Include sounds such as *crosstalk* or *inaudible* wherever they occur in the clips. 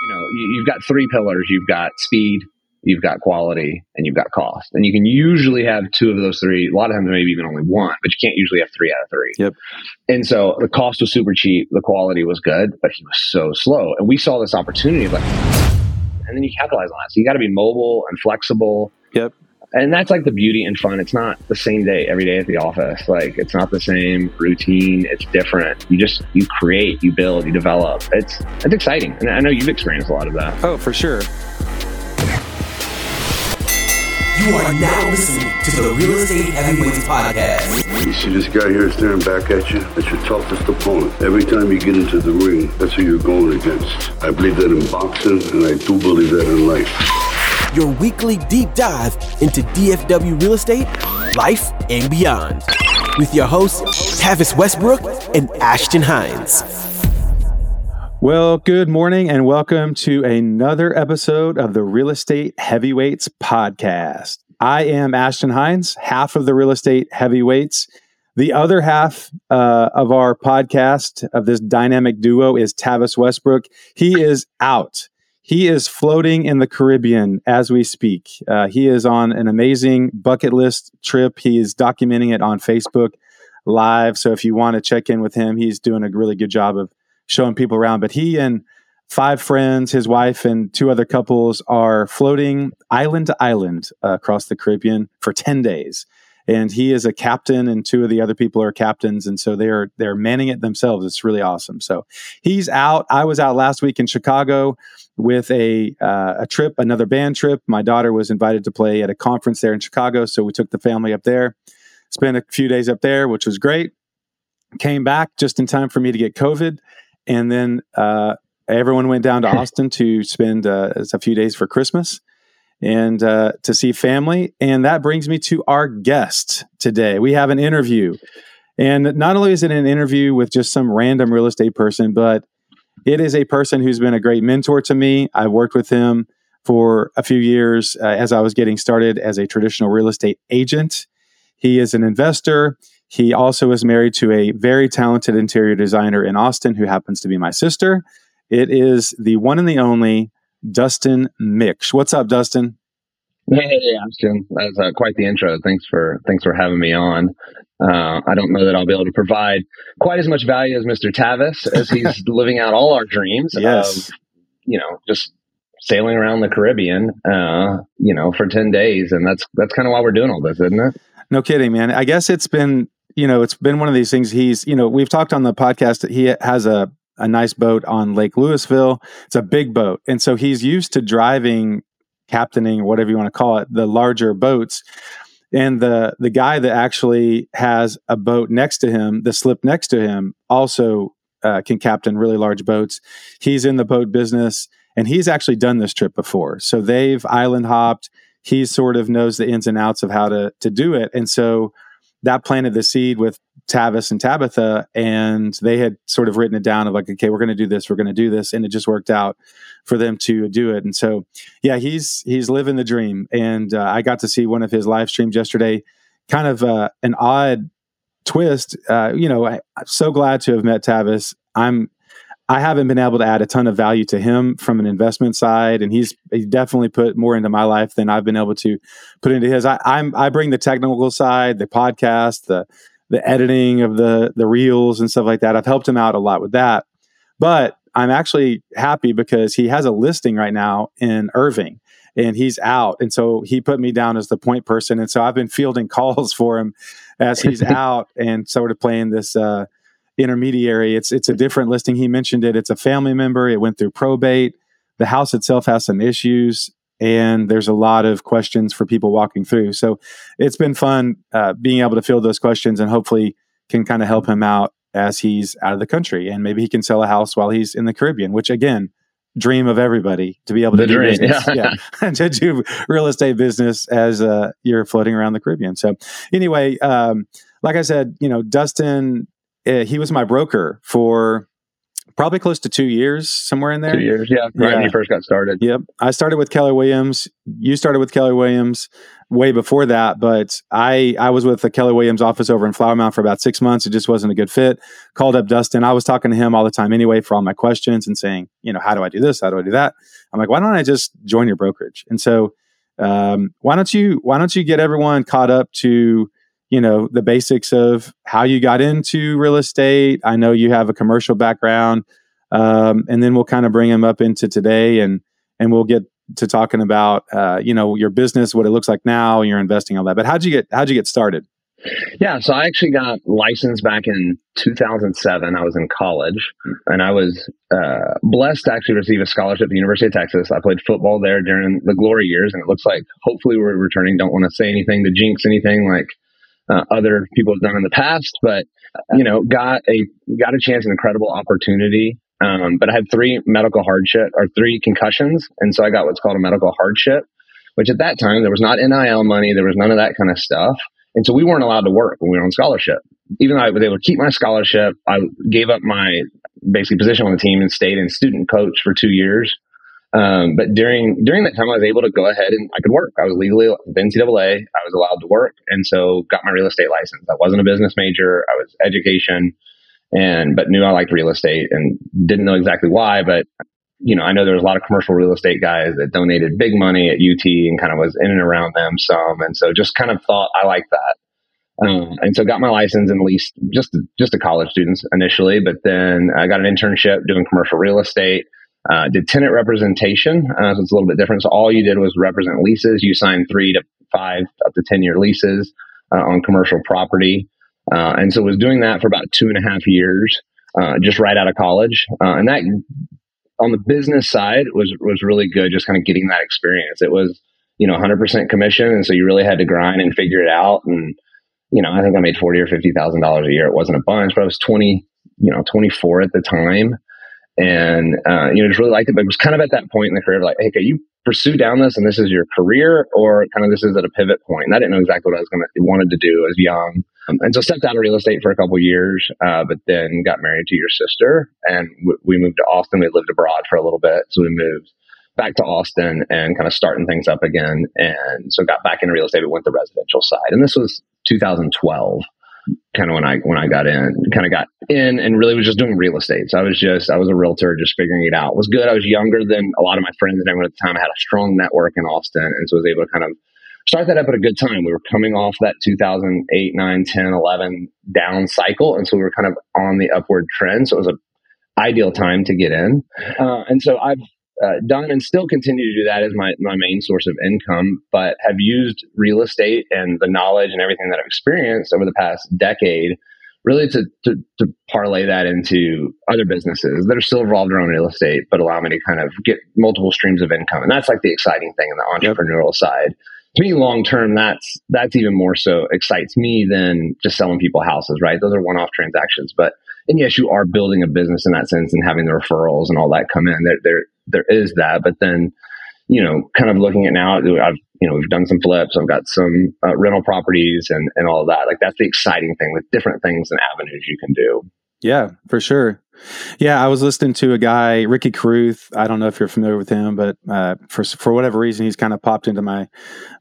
you know, you, you've got three pillars. You've got speed, you've got quality, and you've got cost. And you can usually have two of those three. A lot of times, maybe even only one, but you can't usually have three out of three. Yep. And so the cost was super cheap, the quality was good, but he was so slow. And we saw this opportunity, like, and then you capitalize on it. So you got to be mobile and flexible. Yep. And that's like the beauty and fun. It's not the same day every day at the office. Like it's not the same routine. It's different. You just you create, you build, you develop. It's it's exciting, and I know you've experienced a lot of that. Oh, for sure. You are now listening to the Real Estate Heavyweights Podcast. You see this guy here staring back at you? That's your toughest opponent. Every time you get into the ring, that's who you're going against. I believe that in boxing, and I do believe that in life. Your weekly deep dive into DFW real estate, life, and beyond. With your hosts, Tavis Westbrook and Ashton Hines. Well, good morning and welcome to another episode of the Real Estate Heavyweights podcast. I am Ashton Hines, half of the Real Estate Heavyweights. The other half uh, of our podcast of this dynamic duo is Tavis Westbrook. He is out. He is floating in the Caribbean as we speak. Uh, he is on an amazing bucket list trip. He is documenting it on Facebook Live. So if you want to check in with him, he's doing a really good job of showing people around. But he and five friends, his wife, and two other couples are floating island to island uh, across the Caribbean for 10 days. And he is a captain, and two of the other people are captains, and so they're they're manning it themselves. It's really awesome. So he's out. I was out last week in Chicago with a uh, a trip, another band trip. My daughter was invited to play at a conference there in Chicago, so we took the family up there. Spent a few days up there, which was great. Came back just in time for me to get COVID and then uh, everyone went down to *laughs* Austin to spend uh, a few days for Christmas and uh, to see family. And that brings me to our guest today. We have an interview. And not only is it an interview with just some random real estate person, but it is a person who's been a great mentor to me. I worked with him for a few years uh, as I was getting started as a traditional real estate agent. He is an investor. He also is married to a very talented interior designer in Austin who happens to be my sister. It is the one and the only Dustin Miksch. What's up, Dustin? Hey, Ashton. That's uh, quite the intro. Thanks for thanks for having me on. Uh, I don't know that I'll be able to provide quite as much value as Mr. Tavis as he's *laughs* living out all our dreams. Yes. Of, you know, just sailing around the Caribbean, uh, you know, for ten days, and that's that's kind of why we're doing all this, isn't it? No kidding, man. I guess it's been you know, it's been one of these things. He's, you know, we've talked on the podcast that he has a, a nice boat on Lake Lewisville. It's a big boat. And so he's used to driving, captaining, whatever you want to call it, the larger boats. And the the guy that actually has a boat next to him, the slip next to him, also uh, can captain really large boats. He's in the boat business, and he's actually done this trip before. So they've island hopped. He sort of knows the ins and outs of how to to do it, and so that planted the seed with Tavis and Tabitha, and they had sort of written it down of like, okay, we're going to do this, we're going to do this, and it just worked out for them to do it. And so, yeah, he's he's living the dream. And uh, I got to see one of his live streams yesterday, kind of uh, an odd twist. Uh, you know, I, I'm so glad to have met Tavis. I'm I haven't been able to add a ton of value to him from an investment side, and he's he definitely put more into my life than I've been able to put into his. I, I'm I bring the technical side, the podcast, the the editing of the the reels and stuff like that. I've helped him out a lot with that, but I'm actually happy because he has a listing right now in Irving, and he's out, and so he put me down as the point person, and so I've been fielding *laughs* calls for him as he's *laughs* out and sort of playing this. Uh, intermediary. It's it's a different listing. He mentioned it. It's a family member. It went through probate. The house itself has some issues, and there's a lot of questions for people walking through. So it's been fun uh, being able to field those questions, and hopefully can kind of help him out as he's out of the country, and maybe he can sell a house while he's in the Caribbean. Which again, dream of everybody to be able to The do dream, business, yeah. yeah, *laughs* *laughs* to do real estate business as uh, you're floating around the Caribbean. So anyway, um, like I said, you know, Dustin uh, he was my broker for probably close to two years, somewhere in there. Two years, yeah, right yeah. when you first got started. Yep, I started with Keller Williams. You started with Keller Williams way before that, but I I was with the Keller Williams office over in Flower Mound for about six months. It just wasn't a good fit. Called up Dustin. I was talking to him all the time anyway for all my questions and saying, you know, how do I do this? How do I do that? I'm like, why don't I just join your brokerage? And so, um, why don't you why don't you get everyone caught up to you know the basics of how you got into real estate. I know you have a commercial background um, and then we'll kind of bring them up into today and and we'll get to talking about uh, you know your business what it looks like now you're investing all that. But how'd you get how'd you get started? Yeah so i actually got licensed back in 2007 i was in college and i was uh, blessed to actually receive a scholarship at the university of texas. I played football there during the glory years and it looks like hopefully we're returning. Don't want to say anything to jinx anything like uh, other people have done in the past, but you know, got a got a chance, an incredible opportunity. Um, but I had three medical hardship or three concussions, and so I got what's called a medical hardship, which at that time there was not NIL money, there was none of that kind of stuff, and so we weren't allowed to work when we were on scholarship. Even though I was able to keep my scholarship, I gave up my basically position on the team and stayed in student coach for two years. Um, but during during that time, I was able to go ahead and I could work. I was legally the NCAA. I was allowed to work, and so got my real estate license. I wasn't a business major. I was education, and but knew I liked real estate and didn't know exactly why. But you know, I know there was a lot of commercial real estate guys that donated big money at UT and kind of was in and around them some, and so just kind of thought I like that. Um, and so got my license and leased just just to college students initially, but then I got an internship doing commercial real estate uh, did tenant representation, uh, so it's a little bit different. So all you did was represent leases. You signed three to five up to ten year leases uh, on commercial property, uh, and so was doing that for about two and a half years, uh, just right out of college. Uh, and that on the business side was was really good, just kind of getting that experience. It was you know 100% commission, and so you really had to grind and figure it out. And you know, I think I made forty or fifty thousand dollars a year. It wasn't a bunch, but I was twenty, you know, twenty four at the time and uh, you know just really liked it but it was kind of at that point in the career like hey can you pursue down this and this is your career or kind of this is at a pivot point. And i didn't know exactly what i was going to wanted to do as young. Um, and so stepped out of real estate for a couple years uh, but then got married to your sister and w- we moved to austin. We lived abroad for a little bit so we moved back to austin and kind of starting things up again and so got back into real estate but went the residential side. And this was 2012 kind of when I when I got in, kind of got in and really was just doing real estate. So I was just I was a realtor, just figuring it out. It was good. I was younger than a lot of my friends and everyone at the time. I had a strong network in Austin, and so I was able to kind of start that up at a good time. We were coming off that 2008, 9, 10, 11 down cycle, and so we were kind of on the upward trend. So it was a ideal time to get in. Uh, and so I've uh, done and still continue to do that as my, my main source of income, but have used real estate and the knowledge and everything that I've experienced over the past decade really to, to, to parlay that into other businesses that are still revolved around real estate, but allow me to kind of get multiple streams of income. And that's like the exciting thing in the entrepreneurial yep. side. To me, long term, that's that's even more so excites me than just selling people houses, right? Those are one off transactions. But and yes, you are building a business in that sense and having the referrals and all that come in. There, there, there is that. But then, you know, kind of looking at now, I've, you know, we've done some flips. I've got some uh, rental properties and, and all that. Like that's the exciting thing with different things and avenues you can do. Yeah, for sure. Yeah, I was listening to a guy, Ricky Carruth. I don't know if you're familiar with him, but uh, for for whatever reason, he's kind of popped into my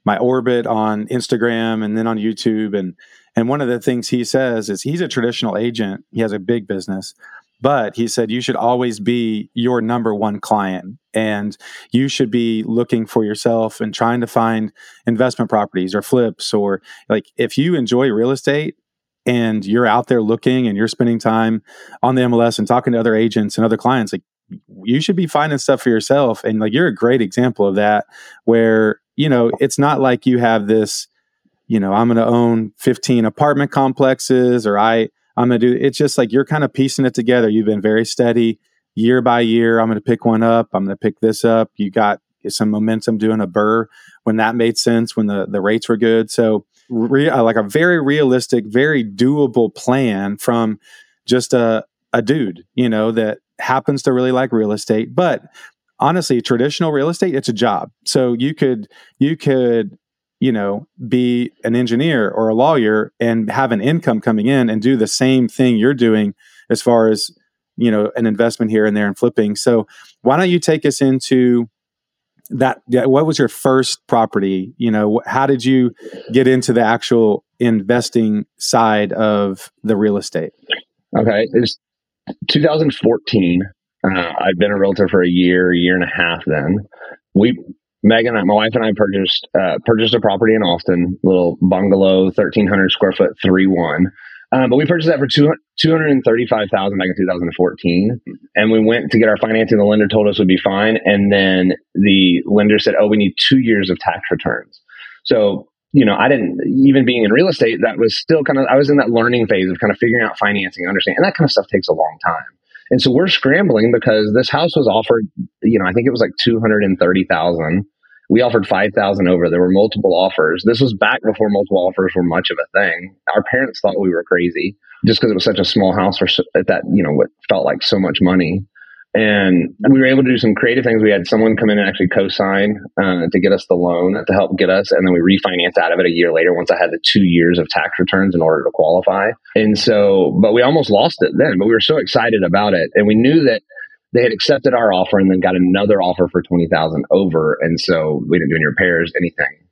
my orbit on Instagram and then on YouTube. And and one of the things he says is he's a traditional agent. He has a big business, but he said you should always be your number one client and you should be looking for yourself and trying to find investment properties or flips or like if you enjoy real estate and you're out there looking and you're spending time on the MLS and talking to other agents and other clients like you should be finding stuff for yourself. And like you're a great example of that where you know it's not like you have this you know i'm going to own 15 apartment complexes or i I'm going to do it's just like you're kind of piecing it together. You've been very steady year by year. I'm going to pick one up. I'm going to pick this up. You got some momentum doing a BRRRR when that made sense when the, the rates were good. So, re, uh, like a very realistic, very doable plan from just a, a dude, you know, that happens to really like real estate. But honestly, traditional real estate, it's a job. So you could, you could you know, be an engineer or a lawyer and have an income coming in and do the same thing you're doing as far as you know, an investment here and there and flipping. So why don't you take us into that? What was your first property? You know, how did you get into the actual investing side of the real estate? Okay, it's 2014. Uh, I'd been a realtor for a year, year and a half. Then we, Meagan, my wife and I purchased uh, purchased a property in Austin, little bungalow, 1,300 square foot, three one. Um, but we purchased that for two two hundred and thirty five thousand back in 2014, and we went to get our financing. The lender told us would be fine, and then the lender said, "Oh, we need two years of tax returns." So you know, I didn't even being in real estate. That was still kind of I was in that learning phase of kind of figuring out financing, understanding, and that kind of stuff takes a long time. And so we're scrambling because this house was offered, you know, I think it was like 230,000. We offered 5,000 over. There were multiple offers. This was back before multiple offers were much of a thing. Our parents thought we were crazy just because it was such a small house for that, you know, what felt like so much money. And we were able to do some creative things. We had someone come in and actually co-sign uh, to get us the loan to help get us, and then we refinanced out of it a year later once I had the two years of tax returns in order to qualify. And so, but we almost lost it then. But we were so excited about it, and we knew that they had accepted our offer and then got another offer for twenty thousand over, and so we didn't do any repairs, anything.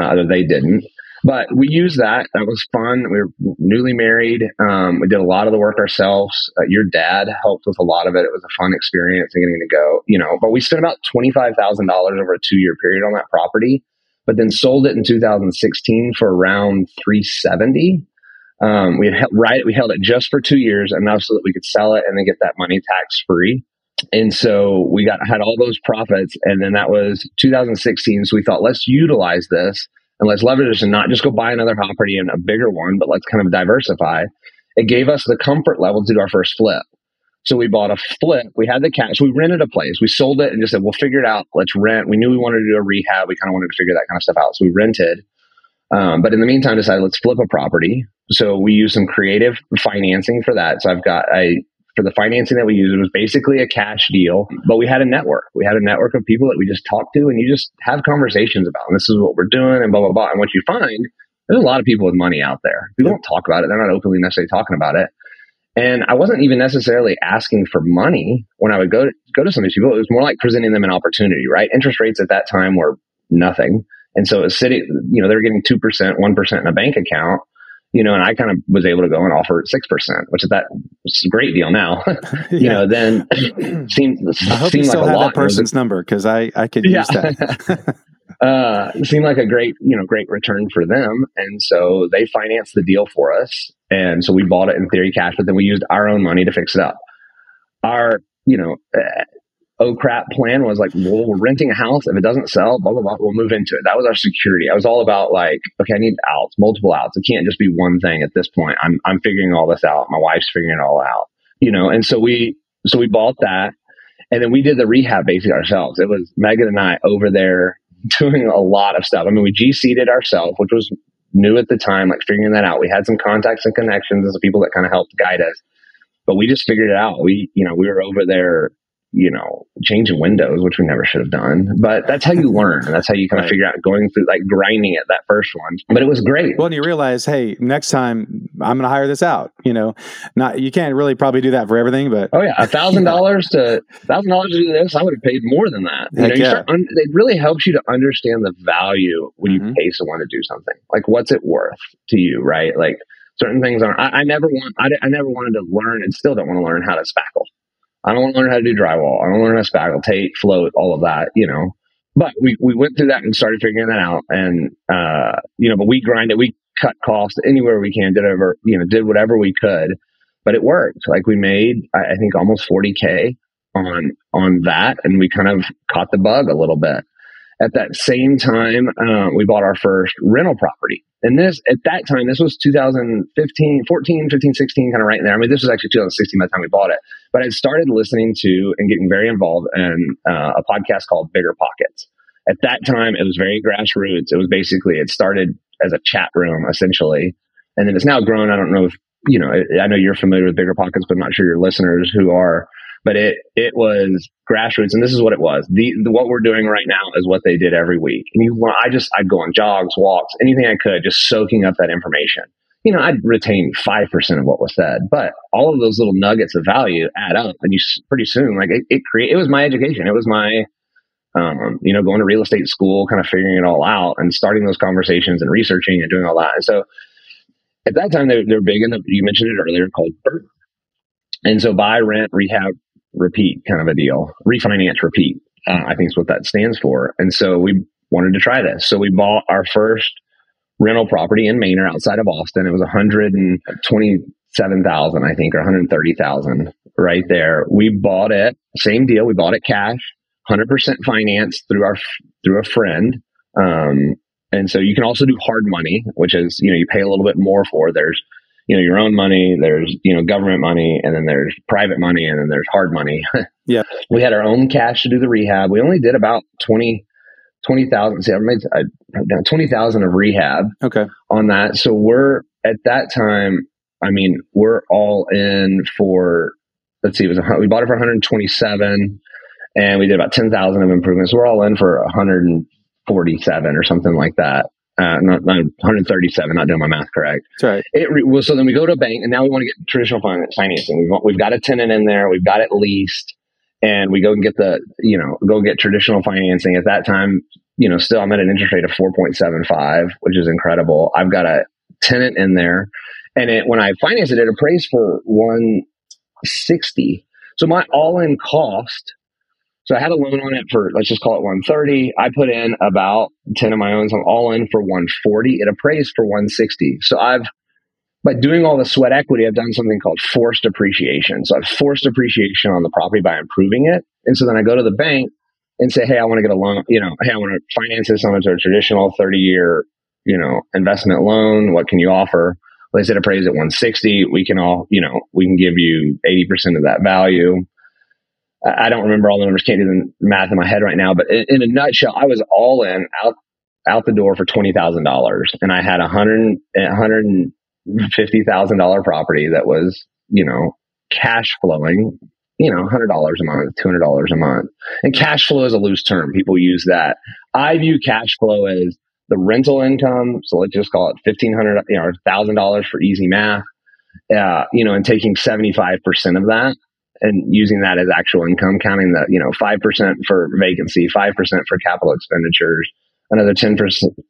Uh, they didn't. But we used that. That was fun. We were newly married. Um, we did a lot of the work ourselves. Uh, your dad helped with a lot of it. It was a fun experience and getting to go, you know. But we spent about twenty five thousand dollars over a two year period on that property, but then sold it in 2016 for around 370. Um, we held, right, we held it just for two years, now so that we could sell it and then get that money tax free. And so we got had all those profits, and then that was 2016. So we thought, let's utilize this and let's leverage this and not just go buy another property and a bigger one, but let's kind of diversify. It gave us the comfort level to do our first flip. So we bought a flip. We had the cash. We rented a place. We sold it and just said, we'll figure it out. Let's rent. We knew we wanted to do a rehab. We kind of wanted to figure that kind of stuff out. So we rented. Um, but in the meantime, decided let's flip a property. So we used some creative financing for that. So I've got I for the financing that we used, it was basically a cash deal, mm-hmm. but we had a network. We had a network of people that we just talked to and you just have conversations about, and this is what we're doing and blah, blah, blah. And what you find, there's a lot of people with money out there. People don't talk about it. They're not openly necessarily talking about it. And I wasn't even necessarily asking for money when I would go to, go to some of these people. It was more like presenting them an opportunity, right? Interest rates at that time were nothing. And so it was sitting, you know, they were getting 2%, 1% in a bank account you know, and I kind of was able to go and offer six percent, which is that a great deal now. *laughs* you yeah. know, then *clears throat* seemed I hope seemed you still like have that person's number because I I could yeah. use that. *laughs* *laughs* uh, seemed like a great you know great return for them, and so they financed the deal for us, and so we bought it in theory cash, but then we used our own money to fix it up. Our you know oh crap plan was like, well, we're renting a house. If it doesn't sell, blah, blah, blah, we'll move into it. That was our security. I was all about like, okay, I need outs, multiple outs. It can't just be one thing at this point. I'm, I'm figuring all this out. My wife's figuring it all out, you know? And so we, so we bought that and then we did the rehab basically ourselves. It was Meagan and I over there *laughs* doing a lot of stuff. I mean, we GC'd ourselves, which was new at the time, like figuring that out. We had some contacts and connections as people that kind of helped guide us, but we just figured it out. We, you know, we were over there you know, changing windows, which we never should have done. But that's how you *laughs* learn. And that's how you kind of figure out going through like grinding it that first one. But it was great. Well, and you realize, hey, next time I'm going to hire this out. You know, not you can't really probably do that for everything, but oh yeah, a thousand dollars to thousand dollars to do this, I would have paid more than that. You know, you yeah. un- it really helps you to understand the value when you mm-hmm. pay someone to do something. Like, what's it worth to you, right? Like certain things aren't. I, I never want. I, I never wanted to learn, and still don't want to learn how to spackle. I don't want to learn how to do drywall. I don't learn how to spackle, tape, float, all of that, you know. But we, we went through that and started figuring that out. And, uh, you know, but we grinded, it, we cut costs anywhere we can, did ever, you know, did whatever we could, but it worked. Like we made, I, I think almost 40K on, on that. And we kind of caught the bug a little bit. At that same time, uh, we bought our first rental property. And this, at that time, this was 2015, 14, 15, 16, kind of right there. I mean, this was actually 2016 by the time we bought it. But I started listening to and getting very involved in uh, a podcast called Bigger Pockets. At that time, it was very grassroots. It was basically, it started as a chat room, essentially. And then it's now grown. I don't know if, you know, I know you're familiar with Bigger Pockets, but I'm not sure your listeners who are but it it was grassroots, and this is what it was. The, the, what we're doing right now is what they did every week. And you, I just I'd go on jogs, walks, anything I could, just soaking up that information. you know, I'd retain 5% of what was said, but all of those little nuggets of value add up. And you pretty soon, like it, it create, it was my education. It was my, um, you know, going to real estate school, kind of figuring it all out and starting those conversations and researching and doing all that. And so at that time, they're, they're big in the, you mentioned it earlier called. And so buy, rent, rehab, repeat kind of a deal, refinance, repeat. Uh, I think is what that stands for. And so we wanted to try this. So we bought our first rental property in Manor outside of Austin. It was 127,000, I think, or 130,000 right there. We bought it, same deal. We bought it cash, 100% financed through our, through a friend. Um, and so you can also do hard money, which is, you know, you pay a little bit more for. There's, you know, your own money, there's, you know, government money, and then there's private money, and then there's hard money. *laughs* yeah. We had our own cash to do the rehab. We only did about 20, 20,000. See, I made uh, 20,000 of rehab. Okay. On that. So we're at that time, I mean, we're all in for, let's see, it was, a, we bought it for 127 and we did about 10,000 of improvements. We're all in for 147 or something like that. Uh, not, not 137, not doing my math correct. That's right. It re- well, so then we go to a bank and now we want to get traditional financing. We've, we've got a tenant in there. We've got it leased and we go and get the, you know, go get traditional financing. At that time, you know, still I'm at an interest rate of 4.75, which is incredible. I've got a tenant in there. And it, when I financed it, it appraised for 160. So my all in cost, so I had a loan on it for, let's just call it 130. I put in about 10 of my own. So I'm all in for 140. It appraised for 160. So I've by doing all the sweat equity, I've done something called forced appreciation. So I've forced appreciation on the property by improving it. And so then I go to the bank and say, Hey, I want to get a loan, you know, Hey, I want to finance this on a traditional 30 year, you know, investment loan. What can you offer? Well, they said appraise at 160. We can all, you know, we can give you 80% of that value. I don't remember all the numbers, can't do the math in my head right now, but in, in a nutshell, I was all in out, out the door for $20,000 and I had a hundred, hundred fifty thousand dollar property that was, you know, cash flowing, you know, hundred dollars a month, two hundred dollars a month. And cash flow is a loose term. People use that. I view cash flow as the rental income. So let's just call it fifteen hundred, you know, thousand dollars for easy math. Uh, you know, and taking seventy five percent of that and using that as actual income, counting the, you know, 5% for vacancy, 5% for capital expenditures, another 10%,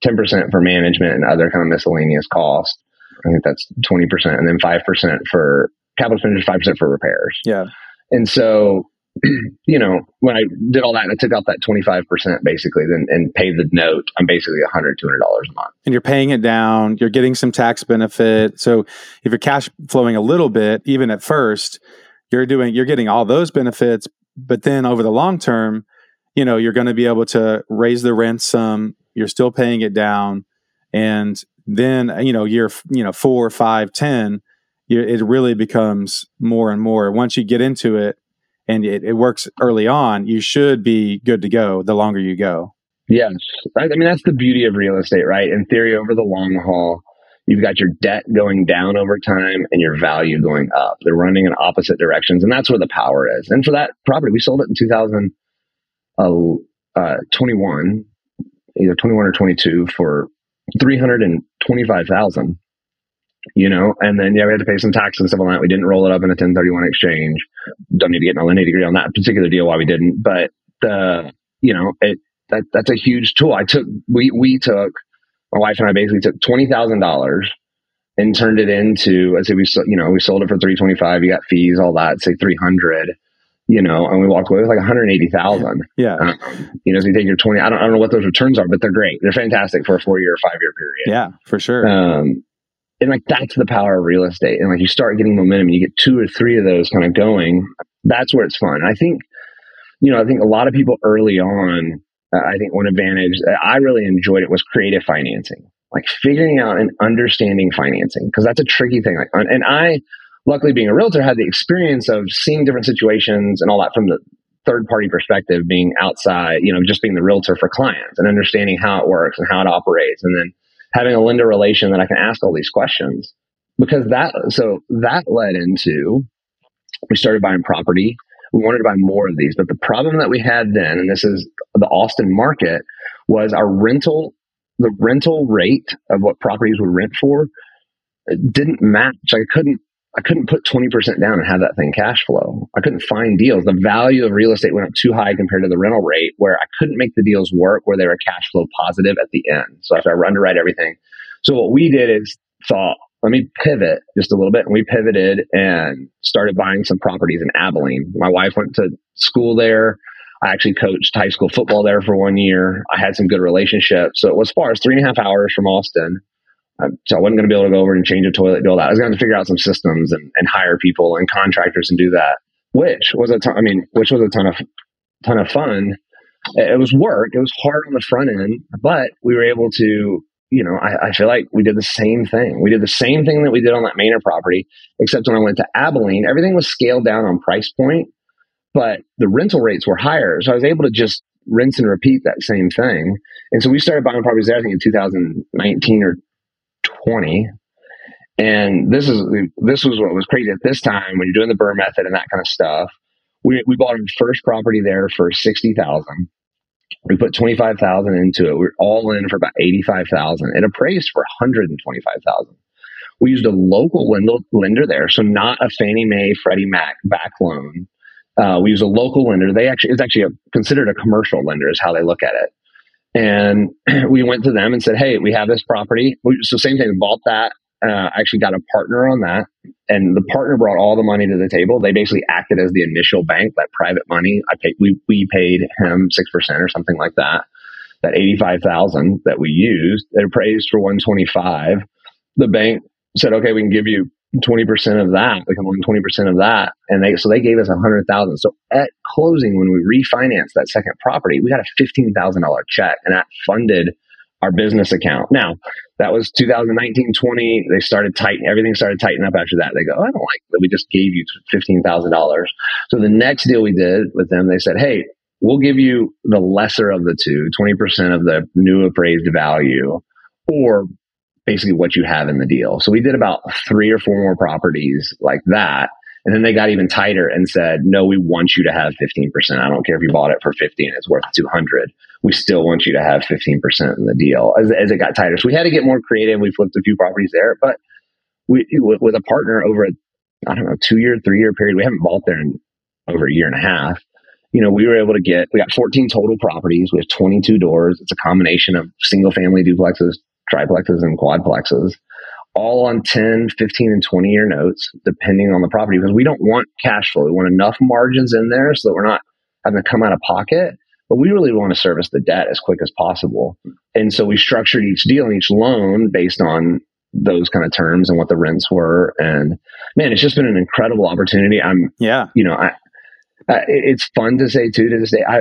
10% for management and other kind of miscellaneous costs. I think that's 20%, and then 5% for capital expenditures, 5% for repairs. Yeah. And so, *clears throat* you know, when I did all that and I took out that 25% basically then and paid the note, I'm basically $100, $200 a month. And you're paying it down, you're getting some tax benefit. So if you're cash flowing a little bit, even at first, you're doing, you're getting all those benefits. But then over the long term, you know, you're going to be able to raise the rent some, you're still paying it down. And then you know year you know four five ten you, it really becomes more and more once you get into it and it, it, works early on you should be good to go the longer you go yes i mean that's the beauty of real estate right in theory over the long haul you've got your debt going down over time and your value going up they're running in opposite directions and that's where the power is and for that property we sold it in 2021 uh, either 21 or 22 for 325,000 you know, and then yeah, we had to pay some tax and stuff on that. We didn't roll it up in a 1031 exchange. Don't need to get an a nitty gritty on that particular deal why we didn't, but the you know it that that's a huge tool. I took we we took my wife and I basically took twenty thousand dollars and turned it into I say we you know we sold it for three twenty five. You got fees, all that. Say three hundred you know, and we walked away with like 180,000. Yeah. Um, you know, so you take your 20, I don't, I don't know what those returns are, but they're great. They're fantastic for a four year, five year period. Yeah, for sure. Um, and like that's the power of real estate. And like you start getting momentum and you get two or three of those kind of going. That's where it's fun. I think, you know, I think a lot of people early on, uh, I think one advantage I really enjoyed it was creative financing, like figuring out and understanding financing because that's a tricky thing. Like, and I, luckily being a realtor had the experience of seeing different situations and all that from the third party perspective being outside you know just being the realtor for clients and understanding how it works and how it operates and then having a lender relation that i can ask all these questions because that so that led into we started buying property we wanted to buy more of these but the problem that we had then and this is the austin market was our rental the rental rate of what properties would rent for didn't match. I couldn't I couldn't put 20% down and have that thing cash flow. I couldn't find deals. The value of real estate went up too high compared to the rental rate where I couldn't make the deals work where they were cash flow positive at the end. So after I underwrite everything. So what we did is thought, let me pivot just a little bit. And we pivoted and started buying some properties in Abilene. My wife went to school there. I actually coached high school football there for one year. I had some good relationships. So it was far as three and a half hours from Austin. Um, so I wasn't going to be able to go over and change a toilet, do all that. I was going to figure out some systems and, and hire people and contractors and do that, which was a ton, I mean, which was a ton of, ton of fun. It was work. It was hard on the front end, but we were able to, you know, I, I feel like we did the same thing. We did the same thing that we did on that Manor property, except when I went to Abilene, everything was scaled down on price point, but the rental rates were higher. So I was able to just rinse and repeat that same thing. And so we started buying properties there, I think in 2019 or 20. And this is this was what was crazy at this time when you're doing the BRRRR method and that kind of stuff. We, we bought our first property there for sixty thousand. We put twenty five thousand into it. We are all in for about eighty five thousand. It appraised for one hundred and twenty five thousand. We used a local lender there, so not a Fannie Mae, Freddie Mac back loan. Uh, we used a local lender. They actually it's actually a, considered a commercial lender is how they look at it. And *clears throat* we went to them and said, "Hey, we have this property." So same thing. Bought that. Uh, actually got a partner on that, and the partner brought all the money to the table. They basically acted as the initial bank, that private money. I paid. We we paid him six percent or something like that. That eighty five thousand that we used, it appraised for one twenty five. The bank said, "Okay, we can give you 20% of that, we can loan 20% of that. And they, so they gave us a hundred thousand. So at closing, when we refinanced that second property, we got a $15,000 check and that funded our business account. Now that was 2019, 20. They started tighten, everything started tightening up after that. They go, oh, I don't like that. We just gave you $15,000. So the next deal we did with them, they said, Hey, we'll give you the lesser of the two, 20% of the new appraised value, or basically what you have in the deal. So we did about three or four more properties like that. And then they got even tighter and said, no, we want you to have 15%. I don't care if you bought it for 50 and it's worth 200. We still want you to have 15% in the deal as, as it got tighter. So we had to get more creative. We flipped a few properties there, but we, with a partner over a, I don't know, two year, three year period, we haven't bought there in over a year and a half. You know, we were able to get, we got 14 total properties. We have 22 doors. It's a combination of single family duplexes, triplexes and quadplexes, all on 10, 15, and 20 year notes, depending on the property, because we don't want cash flow. We want enough margins in there so that we're not having to come out of pocket. But we really want to service the debt as quick as possible. And so we structured each deal and each loan based on those kind of terms and what the rents were. And man, it's just been an incredible opportunity. I'm, yeah, you know, I, it's fun to say too to this day. I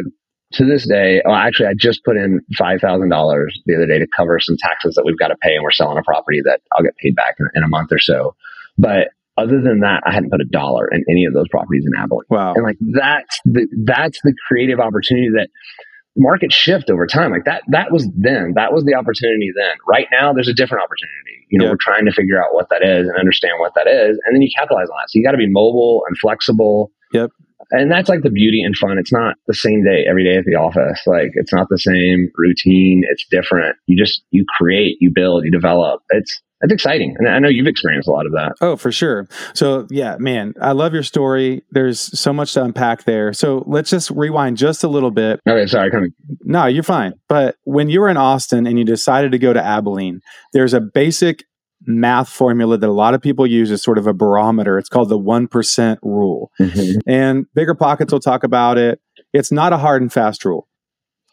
to this day, well, actually, I just put in five thousand dollars the other day to cover some taxes that we've got to pay, and we're selling a property that I'll get paid back in, in a month or so. But other than that, I hadn't put a dollar in any of those properties in Abilene. Wow! And like that's the that's the creative opportunity that market shift over time. Like that that was then that was the opportunity then. Right now, there's a different opportunity. You know, yep. we're trying to figure out what that is and understand what that is, and then you capitalize on that. So you got to be mobile and flexible. Yep and that's like the beauty and fun. It's not the same day every day at the office. Like it's not the same routine. It's different. You just you create, you build, you develop. It's it's exciting, and I know you've experienced a lot of that. Oh, for sure. So yeah, man, I love your story. There's so much to unpack there. So let's just rewind just a little bit. Okay, sorry, coming. No, you're fine. But when you were in Austin and you decided to go to Abilene, there's a basic math formula that a lot of people use as sort of a barometer. It's called the 1% rule. Mm-hmm. And Bigger Pockets will talk about it. It's not a hard and fast rule.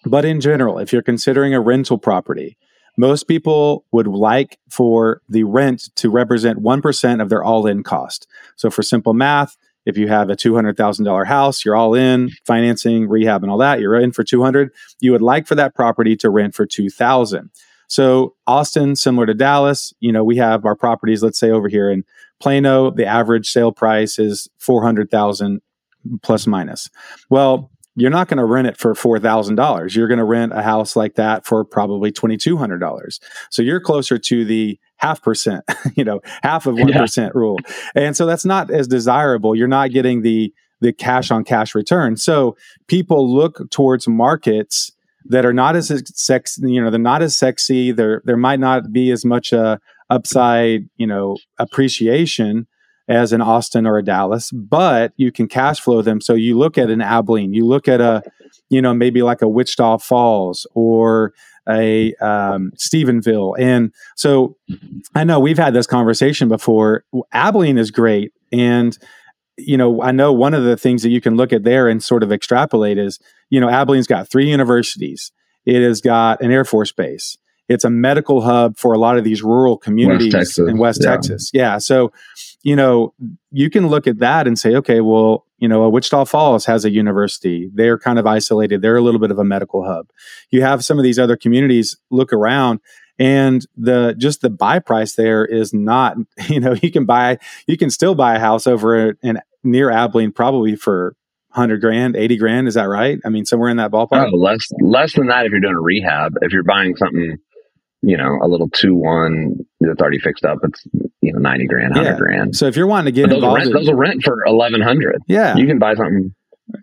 But in general, if you're considering a rental property, most people would like for the rent to represent 1% of their all in cost. So for simple math, if you have a $200,000 house, you're all in financing, rehab and all that, you're in for 200, you would like for that property to rent for 2000. So Austin, similar to Dallas, you know, we have our properties, let's say over here in Plano, the average sale price is 400,000 plus minus. Well, you're not going to rent it for $4,000. You're going to rent a house like that for probably $2,200. So you're closer to the half percent, *laughs* you know, half of 1% yeah. rule. And so that's not as desirable. You're not getting the, the cash on cash return. So people look towards markets that are not as sexy, you know, they're not as sexy. There, there might not be as much a, upside, you know, appreciation as an Austin or a Dallas, but you can cash flow them. So you look at an Abilene, you look at a, you know, maybe like a Wichita Falls or a um, Stephenville. And so I know we've had this conversation before. Abilene is great. And, you know, I know one of the things that you can look at there and sort of extrapolate is, you know, Abilene's got three universities, it has got an Air Force base. It's a medical hub for a lot of these rural communities West in West yeah. Texas. Yeah. So, you know, you can look at that and say, okay, well, you know, Wichita Falls has a university. They're kind of isolated. They're a little bit of a medical hub. You have some of these other communities look around and the just the buy price there is not, *laughs* you know, you can buy you can still buy a house over in near Abilene probably for 100 grand, 80 grand, is that right? I mean somewhere in that ballpark. Oh, less less than that if you're doing a rehab. If you're buying something you know, a little two one that's already fixed up. It's you know ninety grand, hundred yeah. grand. So if you're wanting to get those involved, rent, those will rent for eleven hundred. Yeah, you can buy something.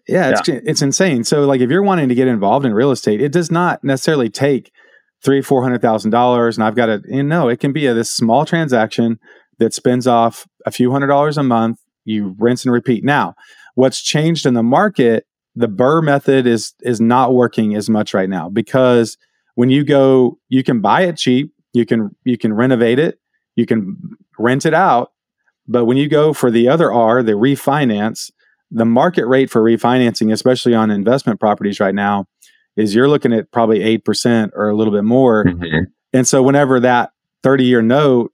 Yeah, it's yeah. it's insane. So like if you're wanting to get involved in real estate, it does not necessarily take three four hundred thousand dollars, and I've got to you know it can be a this small transaction that spends off a few hundred dollars a month. You rinse and repeat. Now, what's changed in the market? The BRRRR method is is not working as much right now because when you go you can buy it cheap you can you can renovate it you can rent it out but when you go for the other r the refinance the market rate for refinancing especially on investment properties right now is you're looking at probably 8% or a little bit more mm-hmm. and so whenever that 30 year note